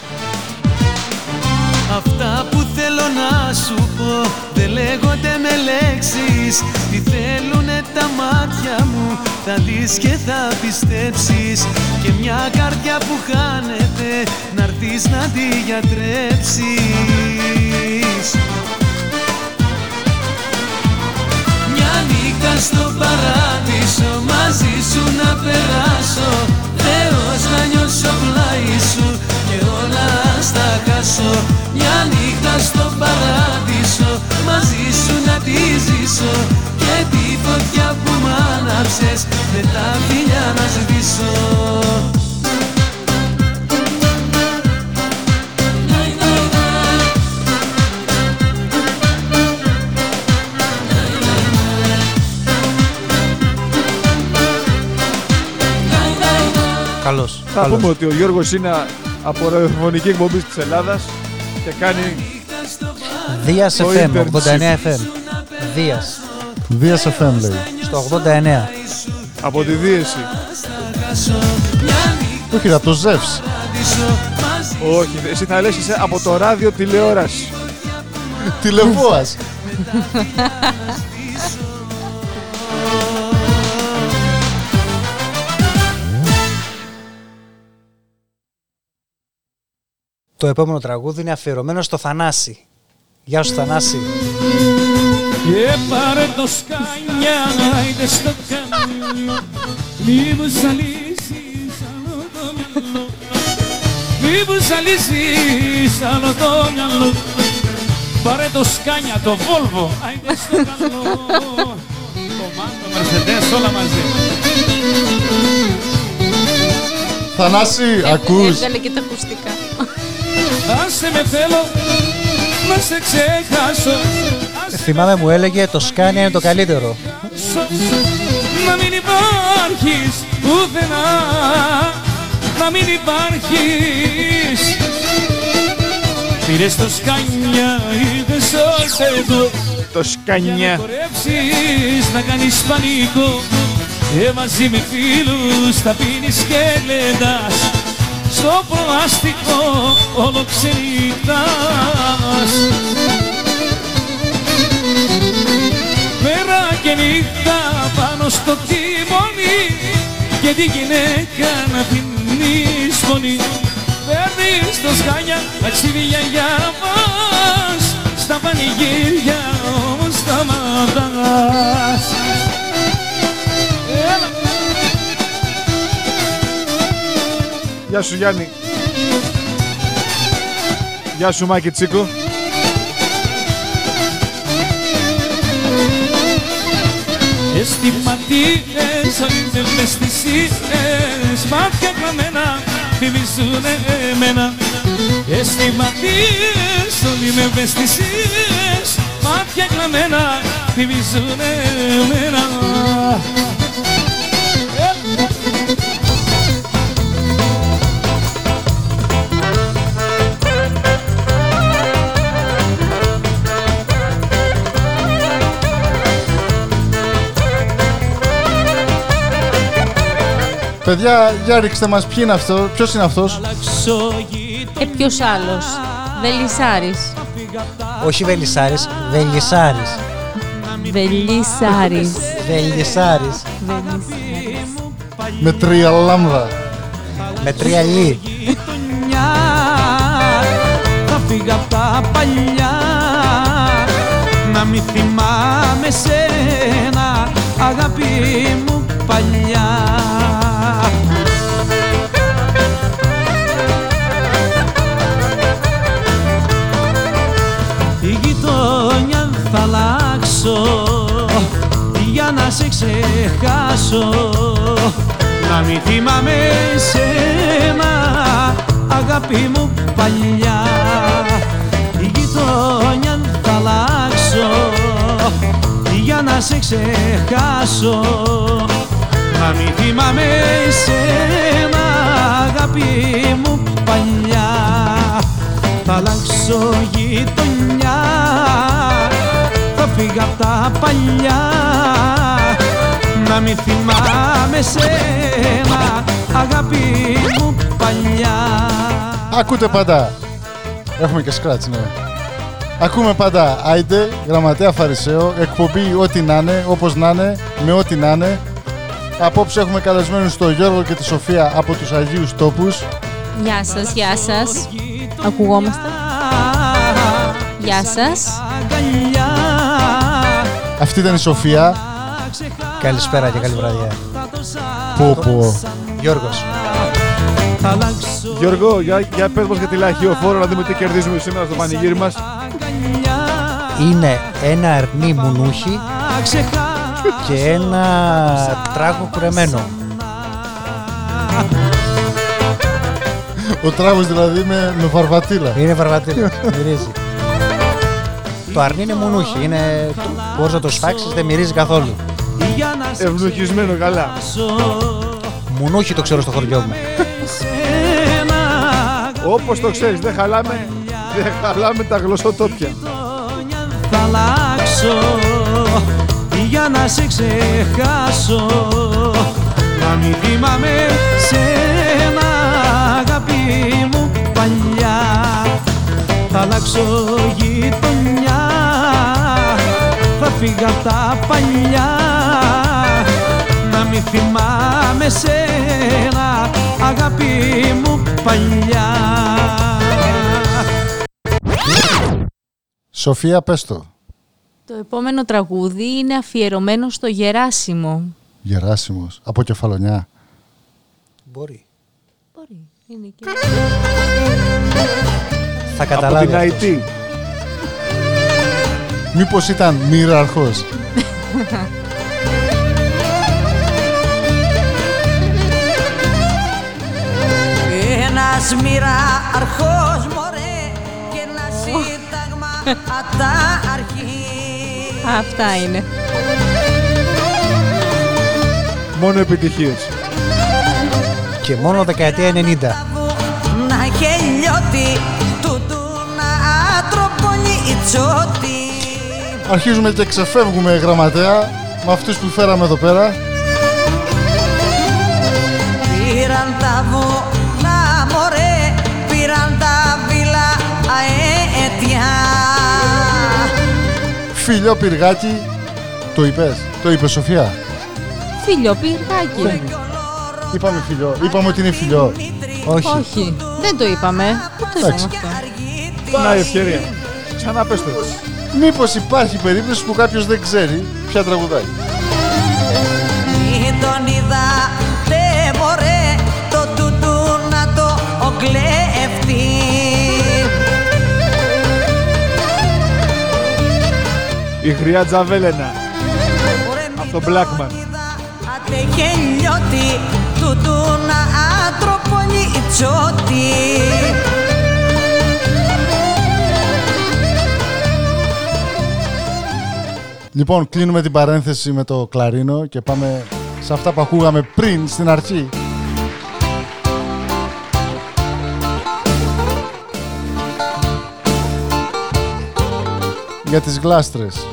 Αυτά που θέλω να σου πω δεν λέγονται με λέξεις. Τι θέλουνε τα μάτια μου θα δεις και θα πιστέψεις. Και μια καρδιά που χάνεται να έρθεις να τη γιατρέψεις. Μια νύχτα στο παράδεισο μαζί σου να περάσω. Θεός να νιώσω πλάι σου και όλα στα χάσω Μια νύχτα στο παράδεισο μαζί σου να τη ζήσω Και τη φωτιά που μ' άναψες με τα φιλιά να σβήσω Καλώς. Θα καλώς. πούμε ότι ο Γιώργος είναι από ραδιοφωνική εκπομπή της Ελλάδας και κάνει Δίας το FM, internship. 89 FM. Δίας. Δίας FM λέει. Στο 89. από τη Δίεση. Όχι, ρε, από το Ζεύς. Όχι, εσύ θα λες είσαι από το ράδιο τηλεόραση. Τηλεβόας. Το επόμενο τραγούδι είναι αφιερωμένο στο Θανάση. Γεια σου Θανάση. Και πάρε το σκάνια, άιντε στο καμίνο Μη μου ζαλίσεις άλλο το μυαλό Μη μου ζαλίσεις άλλο το μυαλό Πάρε το σκάνια, το Volvo, άιντε στο καλό Το μάντο, Mercedes, όλα μαζί Θανάση, ακούς. Έβγαλε και τα ακουστικά. Άσε με θέλω να σε ξεχάσω. Θυμάμαι μου έλεγε το Σκάνια είναι το καλύτερο. Να μην υπάρχεις πουθενά. Να μην υπάρχεις. Πήρες το σκάνια, είδες ως εδώ Το. Σκάνια. Για να χορέψεις, να κάνεις πανικό. Και μαζί με φίλους θα πίνεις και γλεντάς Στο προάστικο όλο ξενυχτάς Μέρα και νύχτα πάνω στο τιμόνι Και τη γυναίκα να πίνεις φωνή. Παίρνεις το σκάνια ταξίδια για μας Στα πανηγύρια όμως σταματάς Γεια σου Γιάννη. Γεια σου Μάκη Τσίκο. Αισθηματίες είναι ευαισθησίες Μάτια κλαμμένα θυμίζουν εμένα Αισθηματίες όλοι μες ευαισθησίες Μάτια κλαμμένα θυμίζουν εμένα Παιδιά, για ρίξτε μας ποιοι είναι αυτό, ποιος είναι αυτός; Ε, ποιος άλλος; Βελισάρης. Όχι Βελισάρης, Βελισάρης. Βελισάρης. Βελισάρης. Με τρία λάμδα. Με τρία λί. Θα φύγω απ' τα παλιά Να μη θυμάμαι σένα Αγάπη μου παλιά σε ξεχάσω. Να μη θυμάμαι σένα αγάπη μου παλιά. Η γειτονιά θα αλλάξω για να σε ξεχάσω. Να μη θυμάμαι σένα αγάπη μου παλιά. Θα αλλάξω γειτονιά θα φύγω απ' τα παλιά να μη θυμάμαι σένα αγάπη μου παλιά Ακούτε πάντα. Έχουμε και σκράτς, ναι. Ακούμε πάντα Άιντε, Γραμματέα Φαρισαίο, εκπομπή ό,τι να είναι, όπως να είναι, με ό,τι να είναι. Απόψε έχουμε καλεσμένους τον Γιώργο και τη Σοφία από τους Αγίους Τόπους. Γεια σας, γεια σας. Ακουγόμαστε. Γεια σας. Αυτή ήταν η Σοφία. Καλησπέρα και καλή βραδιά. Πω πω. Γιώργος. Γιώργο, για, για πες μας για τη λαχιοφόρο να δούμε τι κερδίζουμε σήμερα στο πανηγύρι μας. Είναι ένα αρνί μουνούχι και ένα τράγο κουρεμένο. Ο τράγος δηλαδή με, με βαρβατήλα. Είναι βαρβατήλα, μυρίζει. Το αρνί είναι μουνούχι, είναι... μπορείς να το σφάξεις, δεν μυρίζει καθόλου. Ευνοχισμένο καλά. Μουνούχι το ξέρω στο χωριό μου. Όπως το ξέρεις, δεν χαλάμε, δεν χαλάμε τα γλωσσοτόπια. θα αλλάξω για να σε ξεχάσω να μην θυμάμαι σένα αγάπη μου παλιά θα αλλάξω γειτονιά θα φύγω απ' τα παλιά να μην θυμάμαι σένα αγάπη μου παλιά Σοφία, πες το. Το επόμενο τραγούδι είναι αφιερωμένο στο Γεράσιμο. Γεράσιμος. Από κεφαλονιά. Μπορεί. Μπορεί. Είναι και... Θα Από καταλάβει την αυτός. IT. Μήπως ήταν μοιραρχός. Ένας μοίρα αρχός μωρέ και ένα σύνταγμα απ' τα αρχή Αυτά είναι. Μόνο επιτυχίες. Και μόνο δεκαετία 90. να γελιώτη τούτου να ατροπώνει η τσότη Αρχίζουμε και ξεφεύγουμε γραμματέα με αυτούς που φέραμε εδώ πέρα. Πήραν τα βουνά μωρέ πήραν τα βίλα αέτια Φιλιό πυργάκι. Το είπες. Το είπε Σοφία. Φίλιο πυργάκι. Είπαμε φιλιό. Είπαμε ότι είναι φιλιό. Όχι. Όχι. Δεν το είπαμε. Πού το είπαμε Εντάξει. αυτό; Να η ευκαιρία. Ξανά πες το. Μήπως υπάρχει περίπτωση που κάποιος δεν ξέρει ποια τραγουδάει. Μη τον είδατε μωρέ το τούτου να το ο κλέφτη Η χρειά Τζαβέλενα. Από τον Blackman. Ατε γελιώτη τούτου να ατροπώνει Λοιπόν, κλείνουμε την παρένθεση με το κλαρίνο και πάμε σε αυτά που ακούγαμε πριν στην αρχή. Για τις γλάστρες.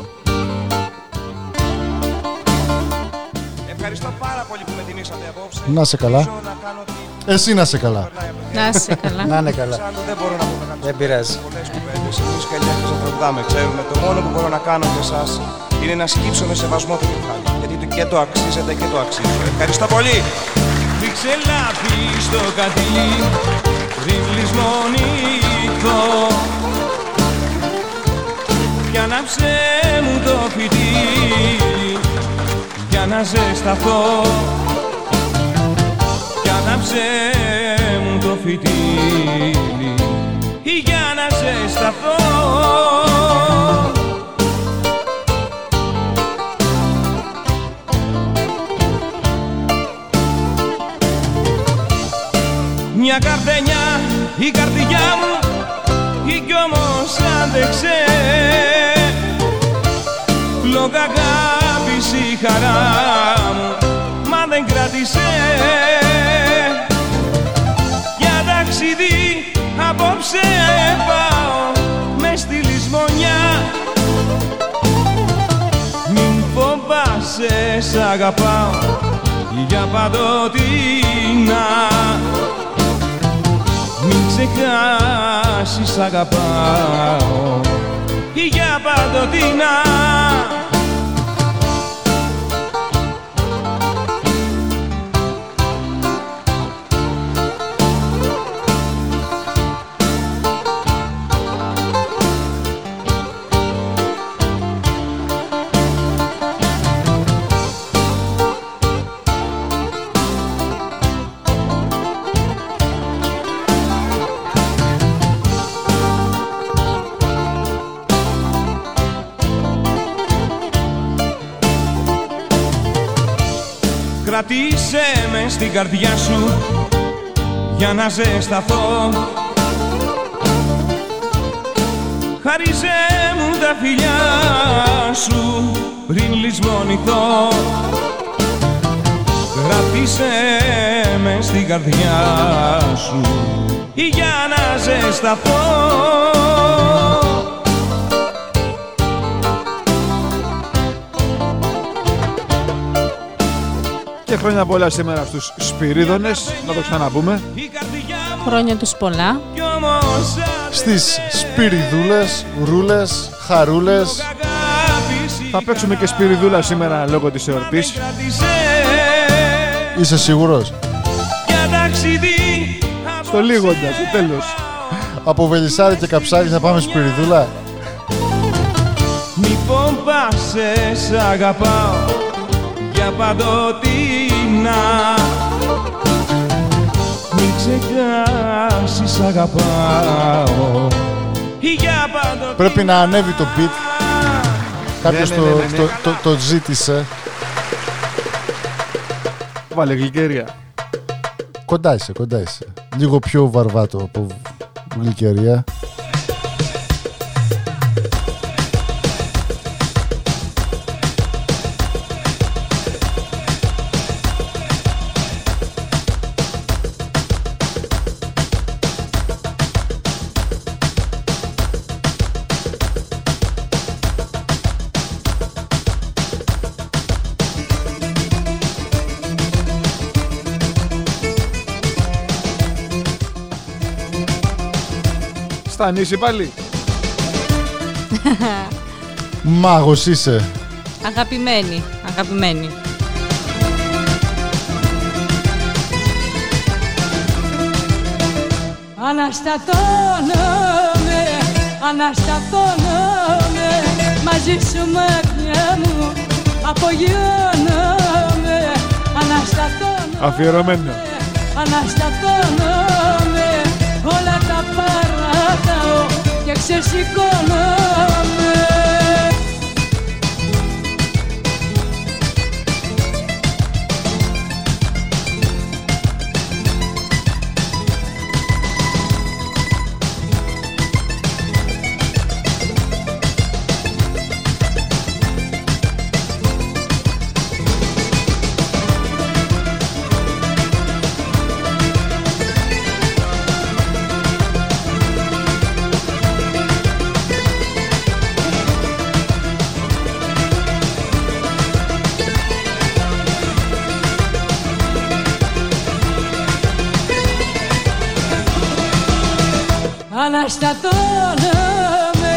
Ευχαριστώ πάρα πολύ που με τιμήσατε απόψε. Να σε καλά. Ελπίζω να κάνω τι Εσύ να σε καλά. Να είσαι καλά. Να είναι καλά. Εξάλλου δεν μπορώ να πω κάτι. Δεν πειράζει. Πολλές κουβέντες, εμείς καλλιέργειες δεν τραγουδάμε, ξέρουμε. Το μόνο που μπορώ να κάνω για εσάς είναι να σκύψω με σεβασμό το κεφάλι. Γιατί το- και το αξίζετε και το αξίζω. Ευχαριστώ πολύ. Ρίξε λάπη στο κατήλι πριν λησμονηθώ Κι ανάψε μου το φυτίλι για να ζεσταθώ Κι ανάψε μου το φυτίλι για να ζεσταθώ Μια καρδενιά η καρδιά μου κι όμως άντεξε. Λόγω αγάπης η χαρά μου μα δεν κράτησε. Για ταξίδι απόψε πάω μες στη λησμονιά. Μην φοβάσαι σ' αγαπάω για παντοτινά. μην ξεχάσεις αγαπάω. Για παντοτινά Κράτησέ με στην καρδιά σου για να ζεσταθώ. Χάριζε μου τα φιλιά σου πριν λησμονηθώ. Κράτησέ με στην καρδιά σου για να ζεσταθώ Και χρόνια πολλά σήμερα στους Σπυρίδωνες, να το ξαναπούμε. Χρόνια τους πολλά. Στις σπυριδούλες, ρούλες, χαρούλες. Θα παίξουμε και Σπυριδούλα σήμερα λόγω της εορτής. Είσαι σίγουρος; Στο λίγοντας, στο τέλος. Από Βελισσάρι και Καψάρι θα πάμε σπυριδούλα; Μήπως πας σε σ' αγαπάω για παντοτινά Μην ξεχάσεις σ' αγαπάω για παντοτινά Πρέπει να ανέβει το beat. Κάποιος ναι, το, ναι, ναι, ναι. το, το, το ζήτησε. Βάλε γλυκέρια. Κοντά είσαι, κοντά είσαι. Λίγο πιο βαρβάτο από γλυκερία. Στα νήσι πάλι. Μάγος είσαι. Αγαπημένη, αγαπημένη. Αναστατώνομαι, αναστατώνομαι Μαζί σου μακριά μου απογειώνομαι Αναστατώνομαι, Αφιερωμένο. αναστατώνομαι Όλα τα παράταω και ξεσηκώνομαι Αναστατώνομαι,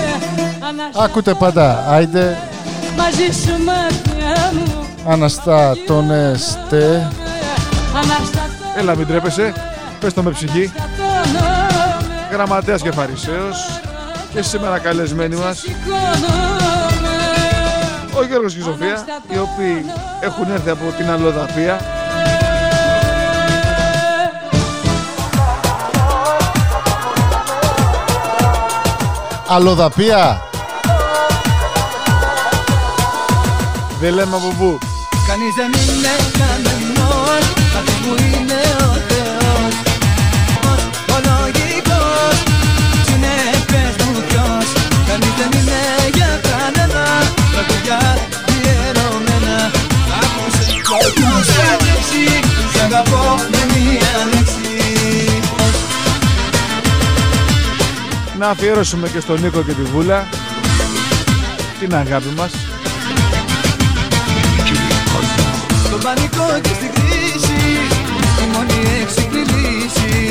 αναστατώνομαι Άκουτε πάντα. Άιντε, Μαζί σου μακριά μου αναστατώνεστε. Αναστατώνομαι Έλα μην τρέπεσαι. Πες το με ψυχή. Γραμματέας και Φαρισαίος. Και σήμερα καλεσμένοι μας ο Γιώργος και η Σοφία, οι οποίοι έχουν έρθει από την Αλλοδαπία. Αλλοδαπία. Δεν λέμε από πού. Κανείς δεν είναι κανενός Να αφιέρωσουμε και στον Νίκο και τη Βούλα την αγάπη μας. Στον πανικό και στην κρίση Η μόνη έξυπνη λύση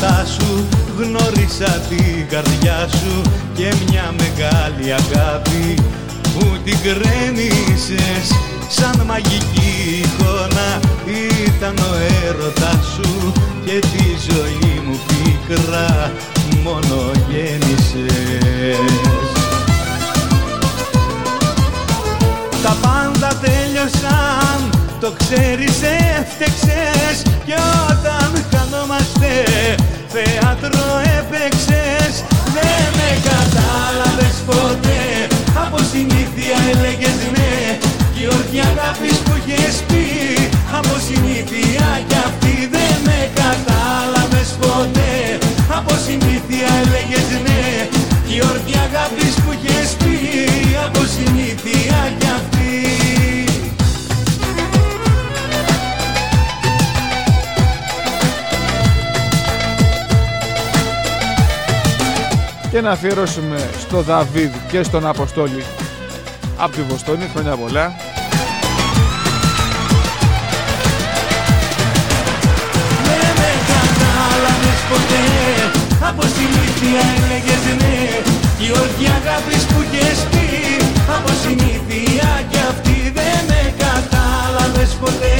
τα ψέματα σου γνώρισα την καρδιά σου και μια μεγάλη αγάπη που την κρέμισες. Σαν μαγική εικόνα ήταν ο έρωτας σου και τη ζωή μου πίκρα μόνο γέννησες Τα πάντα τέλειωσαν, το ξέρεις έφτεξες Κι όταν χανόμαστε, θέατρο έπαιξες Δεν με κατάλαβες ποτέ, από συνήθεια έλεγες ναι Γεωργία αγάπης που είχες πει, από συνήθεια κι αυτή δεν με κατάλαβες ποτέ. Από συνήθεια έλεγες ναι Γεωργία αγάπης που είχες πει, από συνήθεια κι αυτή Και να αφιερώσουμε στο Δαβίδ και στον Αποστόλη. Από τη Βοστόνη. Χρόνια πολλά. Δεν με κατάλαβες ποτέ. Από συνήθεια έλεγες ναι. Γεωργία αγάπης που είχες πει. Από συνήθεια κι αυτή δεν με κατάλαβες ποτέ.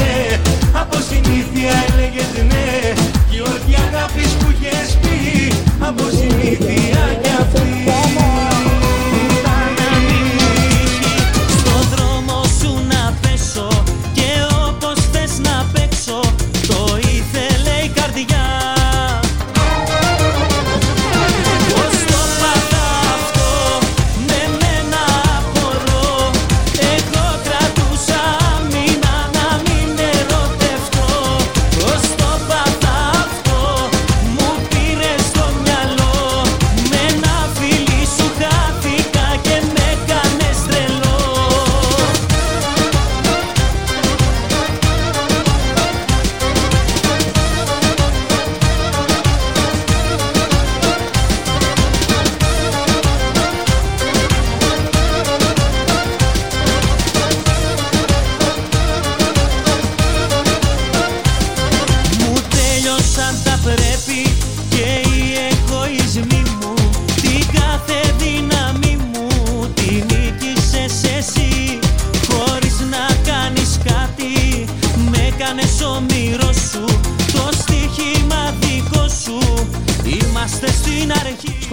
Από συνήθεια έλεγες ναι Από συνήθεια κι αυτή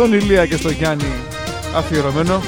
Στον Ηλία και στο Γιάννη αφιερωμένο.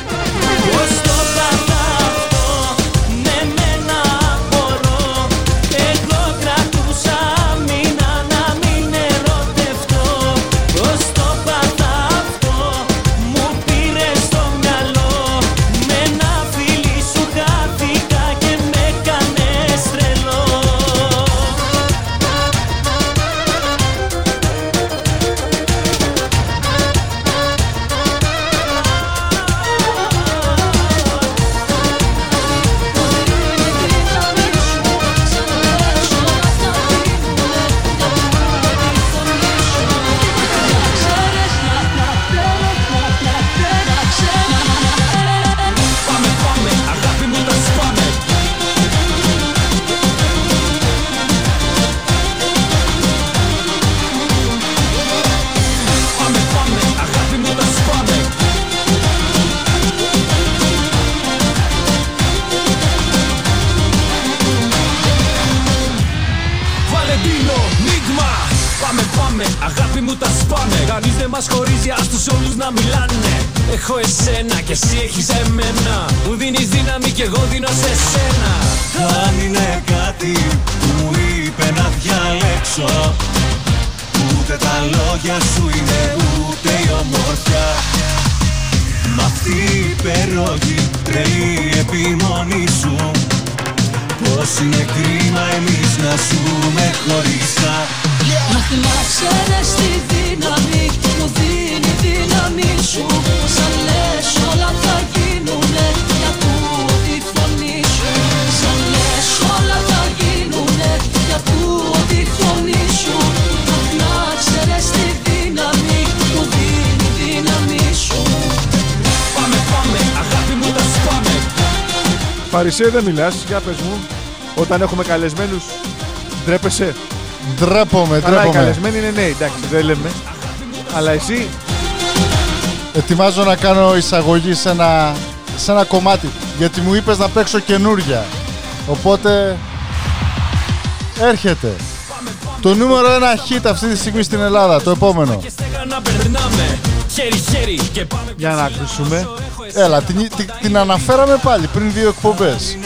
Δεν μιλάς, για πες μου. Όταν έχουμε καλεσμένους, ντρέπεσαι; Ντρέπομαι, Αλλά οι ντρέπομαι. καλεσμένοι είναι νέοι, εντάξει, δεν λέμε. Αλλά εσύ, Ετοιμάζω να κάνω εισαγωγή σε ένα, σε ένα κομμάτι. Γιατί μου είπες να παίξω καινούρια. Οπότε έρχεται. Το νούμερο ένα hit αυτή τη στιγμή στην Ελλάδα. Το επόμενο. Να περνάμε χέρι-χέρι και πάμε για να ακούσουμε. Έλα, την, την, την αναφέραμε πάλι πριν δύο εκπομπές.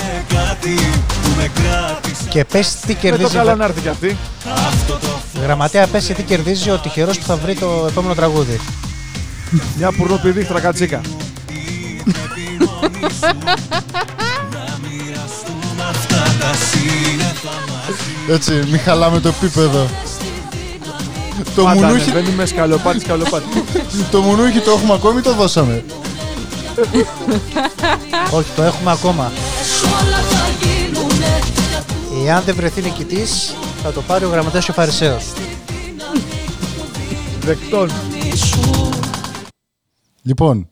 Κάτι που με κράτησε Και πες τι Με το κερδίζει. καλό να έρθει κι αυτή. Γραμματέα, πες τι κερδίζει ο τυχερός που θα βρει το επόμενο τραγούδι. Μια πουρνοπηδήχτρα κατσίκα. αυτά τα σύννεφα μας Έτσι, μην χαλάμε το επίπεδο. το Πάντα μουνούχι, ανεβαίνουμε σκαλοπάτι, σκαλοπάτι. το μουνούχι το έχουμε ακόμη ή το δώσαμε. Όχι, το έχουμε ακόμα. Εάν δεν βρεθεί νικητής, θα το πάρει ο γραμματέας και ο Φαρισαίος. Δεκτών. φωνή σου Λοιπόν.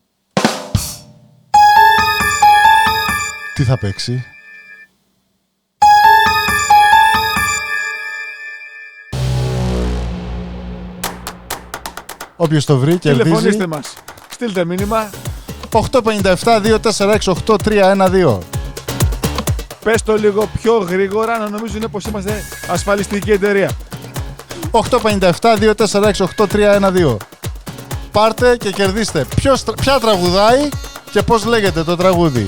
Τι θα παίξει; Όποιος το βρει κερδίζει. Τηλεφωνήστε μας. Στείλτε μήνυμα. 857-246-8312. Πες το λίγο πιο γρήγορα να νομίζουν πως είμαστε ασφαλιστική εταιρεία. 857-246-8312. Πάρτε και κερδίστε. Ποιος, τρα- ποια τραγουδάει και πώς λέγεται το τραγούδι;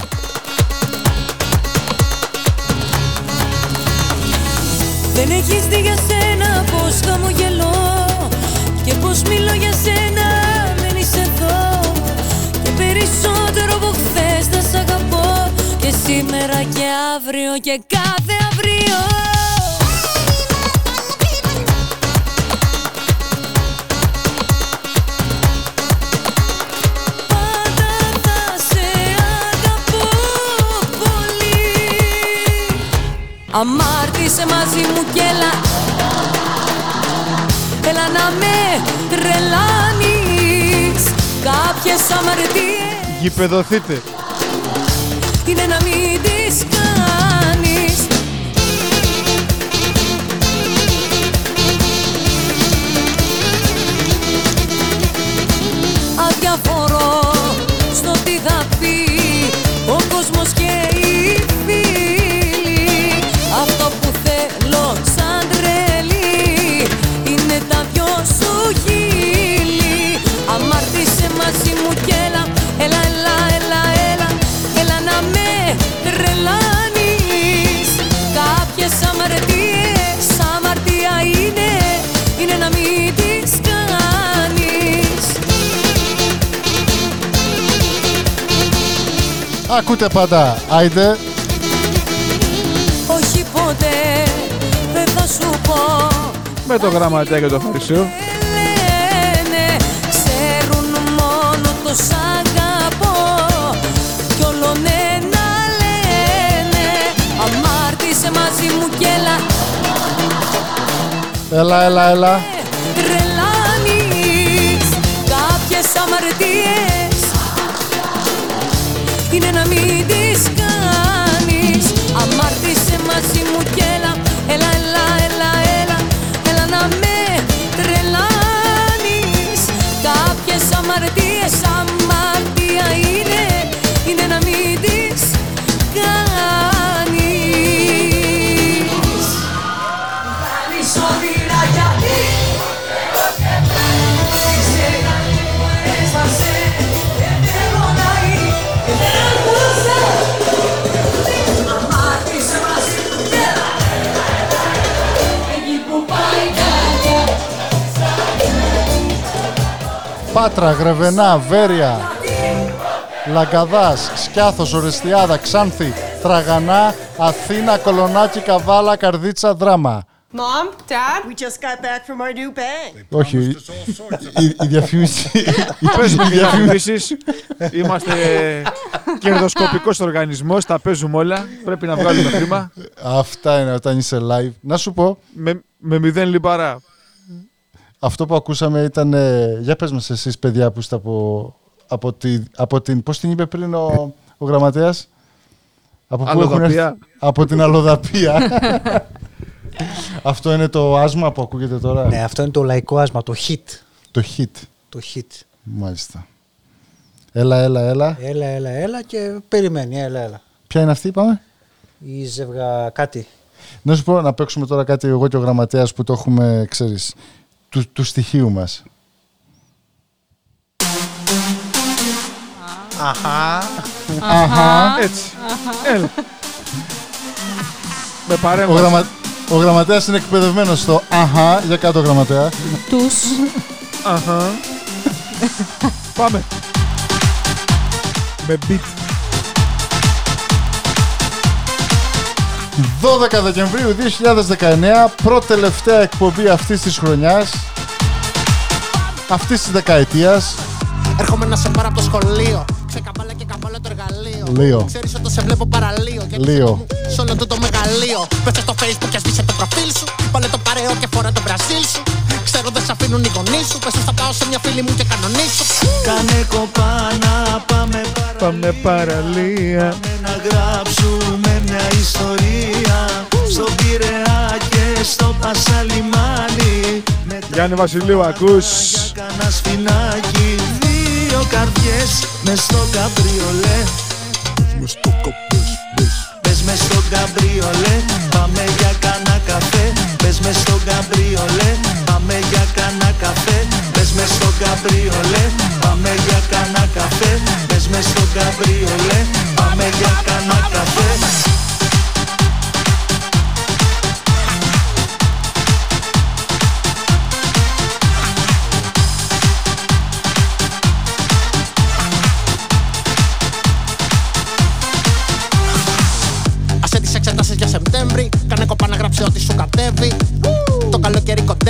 Δεν έχεις δει για σένα πως χαμογελώ Και πως μιλώ για σένα σήμερα και αύριο και κάθε αύριο. Πάντα θα σε αγαπώ πολύ. Αμάρτησε μαζί μου κι έλα. Έλα να με τρελάνεις. Κάποιες αμαρτίες. Γηπεδοθείτε. Είναι να μην τις κάνεις. Αδιαφορώ Ακούτε πάντα. Άιντε. Όχι ποτέ, δεν θα σου πω Με το γραμματέα και το φαρισαίο. λένε Ξέρουν μόνο το σ' αγαπώ Κι όλο ναι να λένε Αμάρτησε μαζί μου κι έλα Έλα, έλα, έλα. τρελάνεις Κάποιες αμαρτίες είναι να μην τις κάνεις. Αμάρτησε μαζί μου κι έλα Έλα, έλα, έλα, έλα Έλα να με τρελάνεις. Κάποιες αμαρτίες αμαρτία Πάτρα, Γρεβενά, Βέρεια, Λαγκαδάς, Σκιάθος, Ορεστιάδα, Ξάνθη, Τραγανά, Αθήνα, Κολονάκι, Καβάλα, Καρδίτσα, Δράμα. Mom, Dad, we just got back from our new bank. Όχι, η, η- η διαφήμιση... Πες με η διαφημίσεις. Είμαστε κερδοσκοπικός οργανισμός, τα παίζουμε όλα. Πρέπει να βγάλουμε χρήμα. Αυτά είναι όταν είσαι live. Να σου πω, Με, με μηδέν λιμπαρά. Αυτό που ακούσαμε ήταν... ε, για πες μας εσείς παιδιά που είστε από, από, τη, από την... Πώς την είπε πριν ο, ο γραμματέας; Από πού έχουν Αλλοδαπία. έρθει; Από την Αλλοδαπία. αυτό είναι το άσμα που ακούγεται τώρα. Ναι, αυτό είναι το λαϊκό άσμα, το hit. Το hit. Το hit. Μάλιστα. Έλα, έλα, έλα. Έλα, έλα, έλα και περιμένει, έλα, έλα. Ποια είναι αυτή, είπαμε; Η ζευγα κάτι. Να σου πω να παίξουμε τώρα κάτι εγώ και ο γραμματέας που το έχουμε, ξέρεις, του, του στοιχείου μας. Αχα. Αχα. Έτσι. Έλα. Με Ο, παρέμβαση. γραμμα... ο γραμματέας είναι εκπαιδευμένος στο αχα, για κάτω γραμματέα. Τους. Αχα. Πάμε. Με beat. 12 Δεκεμβρίου 2019, πρώτη-τελευταία εκπομπή αυτής της χρονιάς, αυτής της δεκαετίας. Έρχομαι να σε πάρω από το σχολείο. Ξεκαμπάλα και καμπάλα το εργαλείο. Λίο. Ξέρεις ότι σε βλέπω παραλίο. Γιατί Λίο. σε όλο το, το μεγαλείο. Πες στο facebook και σβήσε το προφίλ σου. Βάλε το παρεό και φορά το μπραζίλ σου. Ξέρω δεν σε αφήνουν οι γονείς σου. Πες τους θα πάω σε μια φίλη μου και κανονίσω. Κάνε κοπάνα, πάμε Πάμε παραλία. να γράψουμε μια ιστορία. Στο Πειραιά και στο Πασαλιμάνι. Με Γιάννη Βασιλείου, ακούς. κάνα σφινάκι. Δύο καρδιές μες στο καμπριολέ. Μες στο Πες μες στο καμπριολέ Πάμε για κάνα καφέ. Πες μες στο καμπριολέ Πάμε για κάνα καφέ. Πες μες στο καμπριολέ Πάμε για κάνα καφέ. Πες μες στο καμπριολέ Πάμε για κάνα καφέ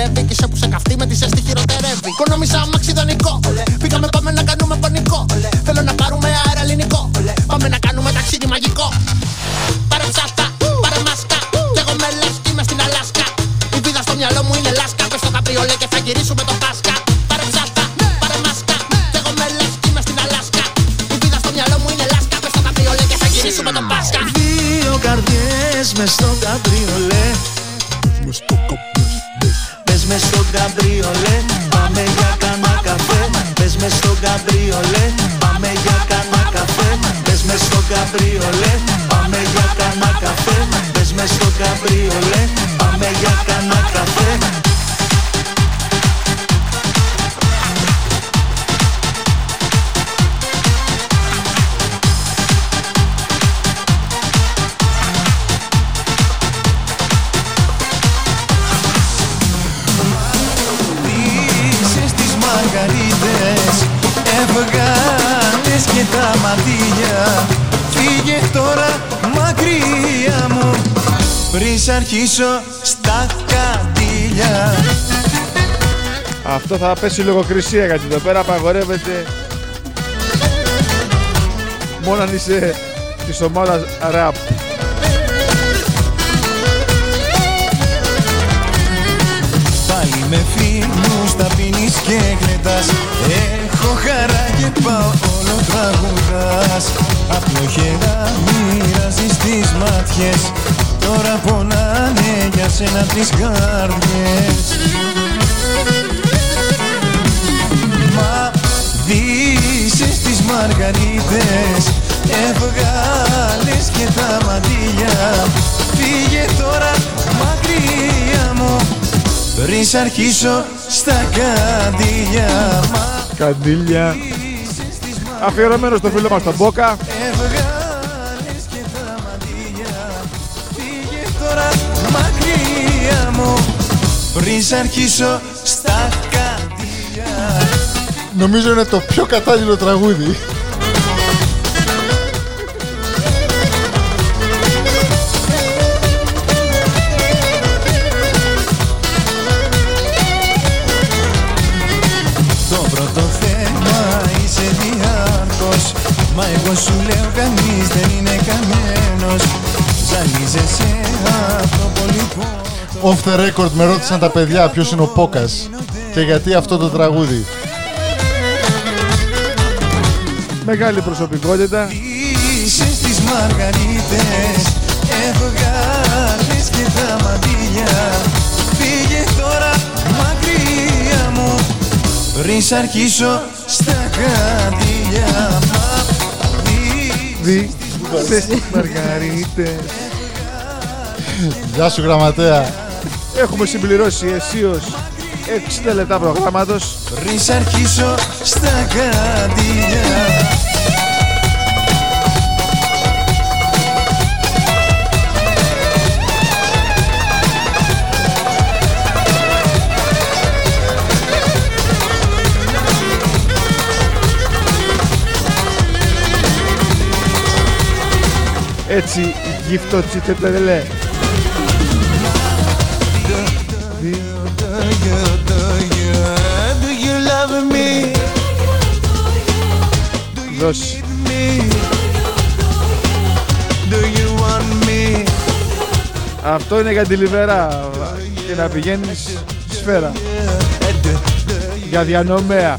καλοκαίρι κοντεύει και σε που σε καυτεί με τη ζέστη χειροτερεύει. Οικονόμησα αμάξι δανεικό. Πήγαμε πάμε να κάνουμε πανικό. Θέλω να πάρουμε αέρα ελληνικό. Πάμε να κάνουμε ταξίδι μαγικό. Πάρε ψάστα, πάρε μάσκα. Κι εγώ με λες είμαι στην Αλάσκα. Η βίδα στο μυαλό μου είναι λάσκα. Πες στο καπριολέ και θα γυρίσουμε το Πάσκα. Πάρε ψάστα, πάρε μάσκα. Κι εγώ με λες είμαι στην Αλάσκα. Η βίδα στο μυαλό μου είναι λάσκα. Πες στο καπριολέ και θα γυρίσουμε το Πάσκα. Δύο καρδιές μες στο καμπριολέ καμπριολέ Πάμε για κάνα καφέ. Πες μες στο καμπριολέ Πάμε για κάνα καφέ. Πες μες στο καμπριολέ Πάμε για κάνα καφέ. Πες μες στο καμπριολέ Πάμε για κάνα αρχίσω στα κατήλια Αυτό θα πέσει λογοκρισία γιατί εδώ πέρα απαγορεύεται. Μόνο αν είσαι της ομάδας rap. Πάλι με φίλους τα πίνεις και γλεντάς. Έχω χαρά και πάω όλο τραγουδάς. Απλοχερά μοιράζεις τις μάτιες Τώρα πονάνε για σένα τις καρδιές Μα δύσεις τις μαργαρίτες Έβγαλες και τα μαντήλια Φύγε τώρα μακριά μου πριν σ' αρχίσω στα καντήλια Μα Καντήλια. Αφιερωμένο στο φίλο μας τον Μπόκα. πριν σ' αρχίσω στα κατία Νομίζω είναι το πιο κατάλληλο τραγούδι. Το πρώτο θέμα είσαι διάρκος Μα εγώ σου λέω κανείς δεν είναι καμένος Ζαλίζεσαι Off the record με ρώτησαν τα παιδιά ποιος είναι ο Πόκας και γιατί αυτό το τραγούδι. Μεγάλη προσωπικότητα. Στις μαργαρίτες έβγαλες και τα μαντήλια Φύγε τώρα μακριά μου πριν σ' αρχίσω στα καντήλια Δι, στις μαργαρίτες Γεια σου γραμματέα. Έχουμε συμπληρώσει αισίως 60 λεπτά προγράμματος. Πριν αρχίσω στα καρδιά Έτσι, γυφτό τσιτετελέ. Αυτό είναι για τη Λιβερά και να πηγαίνεις σφαίρα για διανομέα.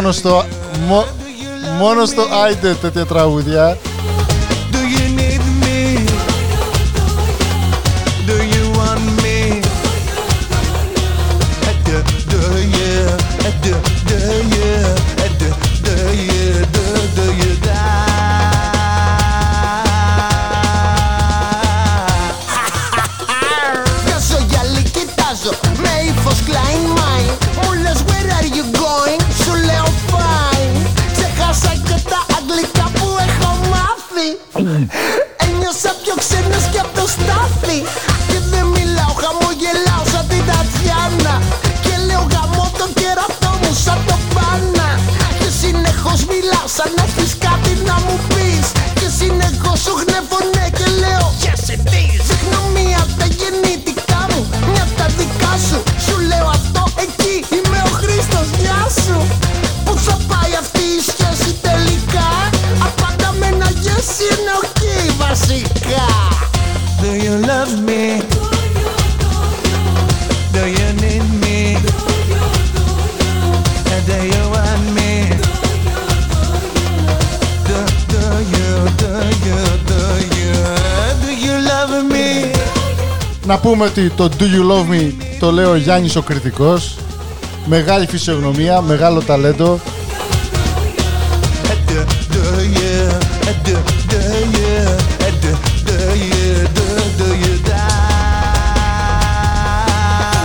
μόνο στο, μο, μόνο Άιντε τέτοια τραγούδια. πούμε ότι το Do You Love Me το λέει ο Γιάννης ο Κριτικός. Μεγάλη φυσιογνωμία, μεγάλο ταλέντο.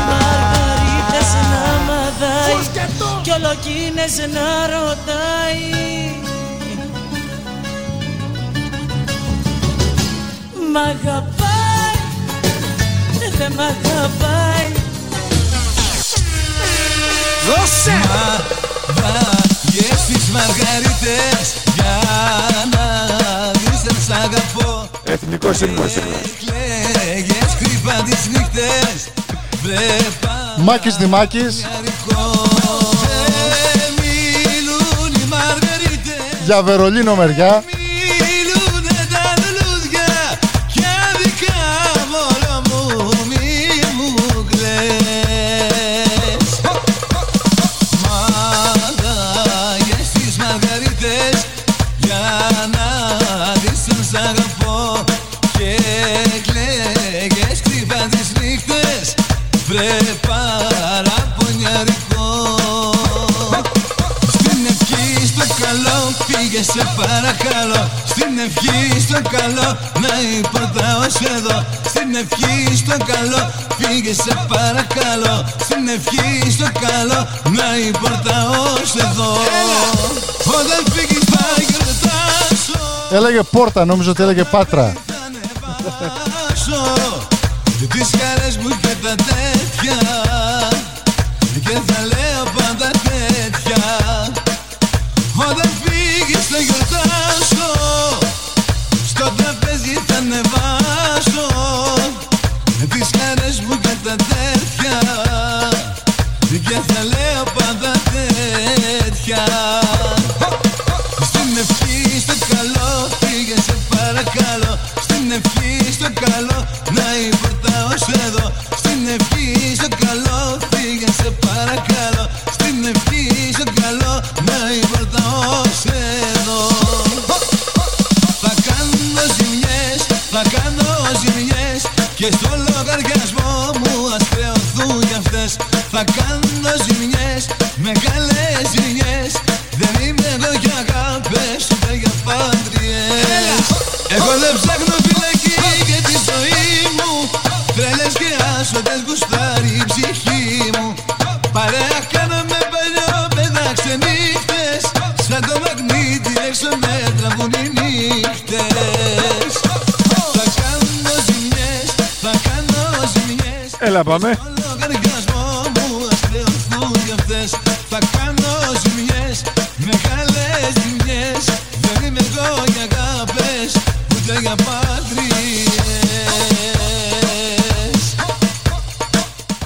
Μαργαρίτες να μαδάει κι αγαπάει Δώσε! Μαργαρίτες για να δεις δεν σ' αγαπώ. Εθνικός σύμβολο Εκλέγες κρύβα τις νύχτες. Ε, για Βερολίνο μεριά. παρακαλώ Στην ευχή στο καλό να υποτάω εδώ Στην ευχή στο καλό φύγε σε παρακαλώ. Στην ευχή στο καλό να υποτάω εδώ Όταν φύγεις θα γιορτάσω Έλεγε πόρτα νομίζω ότι έλεγε πάτρα. Τις χαρές μου και τα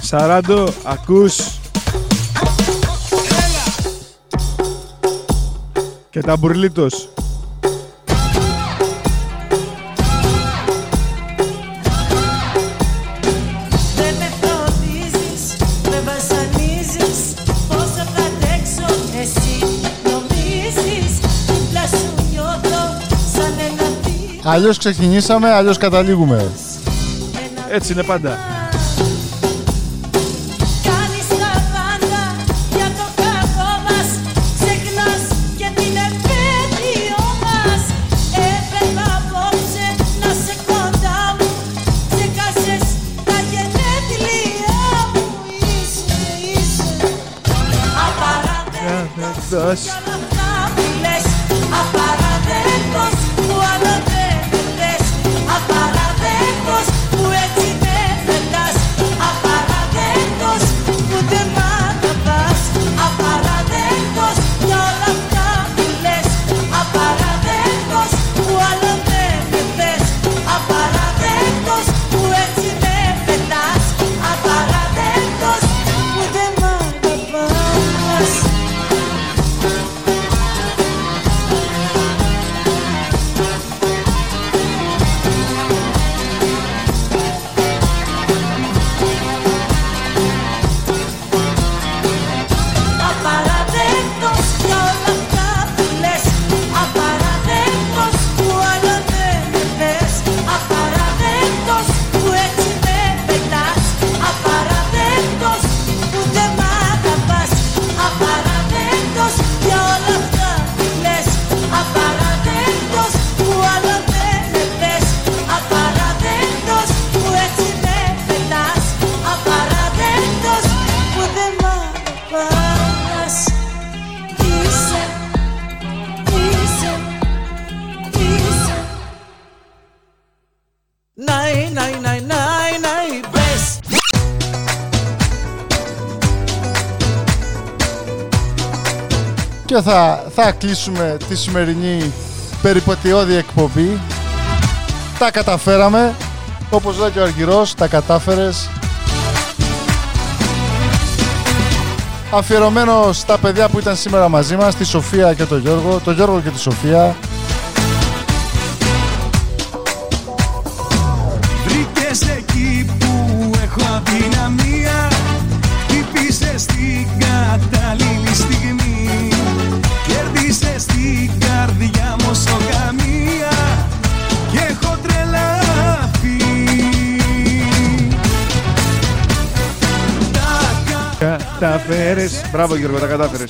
Σαράντο, ακούς. Και τα μπουρλίτος. Αλλιώς ξεκινήσαμε, αλλιώς καταλήγουμε. Έτσι είναι πάντα. us. θα κλείσουμε τη σημερινή περιπατειώδη εκπομπή. Τα καταφέραμε. Όπως λέει και ο Αργυρός, τα κατάφερες. Αφιερωμένο στα παιδιά που ήταν σήμερα μαζί μας, τη Σοφία και τον Γιώργο, τον Γιώργο και τη Σοφία, Κατάφερες, Μπράβο Γιώργο, τα κατάφερες.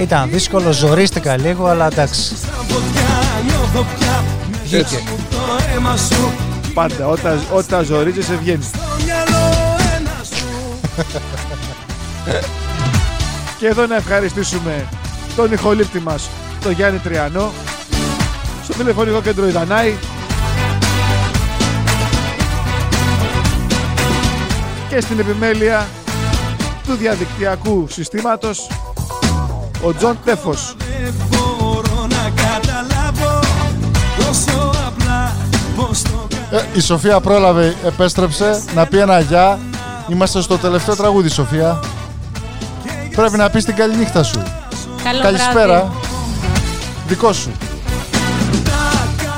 Ήταν δύσκολο, ζορίστηκα λίγο, αλλά εντάξει. Βγήκε. Πάντα, όταν, όταν ζορίζεσαι βγαίνει. Και εδώ να ευχαριστήσουμε τον ηχολήπτη μας, τον Γιάννη Τριανό, στο τηλεφωνικό κέντρο Ιδανάη, και στην επιμέλεια του διαδικτυακού συστήματος, ο Τζον Τέφος. Δεν μπορώ να καταλάβω τόσο απλά πως το Ε, η Σοφία πρόλαβε, επέστρεψε να πει ένα γεια. Είμαστε στο τελευταίο τραγούδι, Σοφία. Πρέπει να πεις την καληνύχτα σου. Καλό Καλησπέρα. βράδυ. Δικό σου.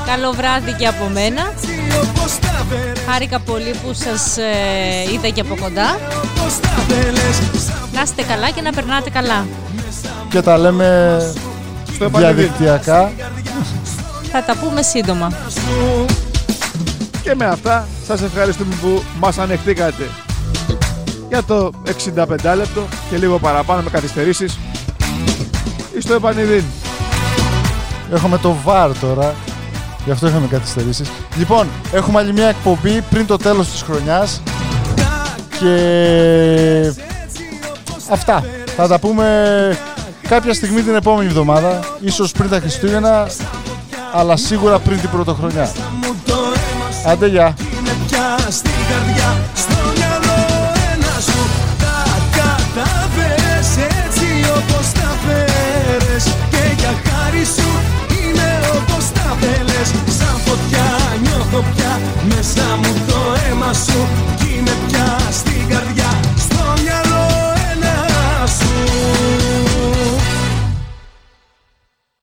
Καλό βράδυ και από μένα. Χάρηκα πολύ που σας ε, είδα και από κοντά. Να είστε καλά και να περνάτε καλά. Και τα λέμε επανειδή. διαδικτυακά. Θα τα πούμε σύντομα. Και με αυτά σας ευχαριστούμε που μας ανεχτήκατε για το 65 λεπτό και λίγο παραπάνω με καθυστερήσεις στο επανειδήν. Έχουμε το VAR τώρα. Γι' αυτό είχαμε καθυστερήσεις. Λοιπόν, έχουμε άλλη μια εκπομπή πριν το τέλος της χρονιάς. Και αυτά. Θα τα πούμε κάποια στιγμή την επόμενη εβδομάδα. Ίσως πριν τα Χριστούγεννα. Αλλά σίγουρα πριν την πρωτοχρονιά. Άντε γεια. Πια Μέσα μου το αίμα σου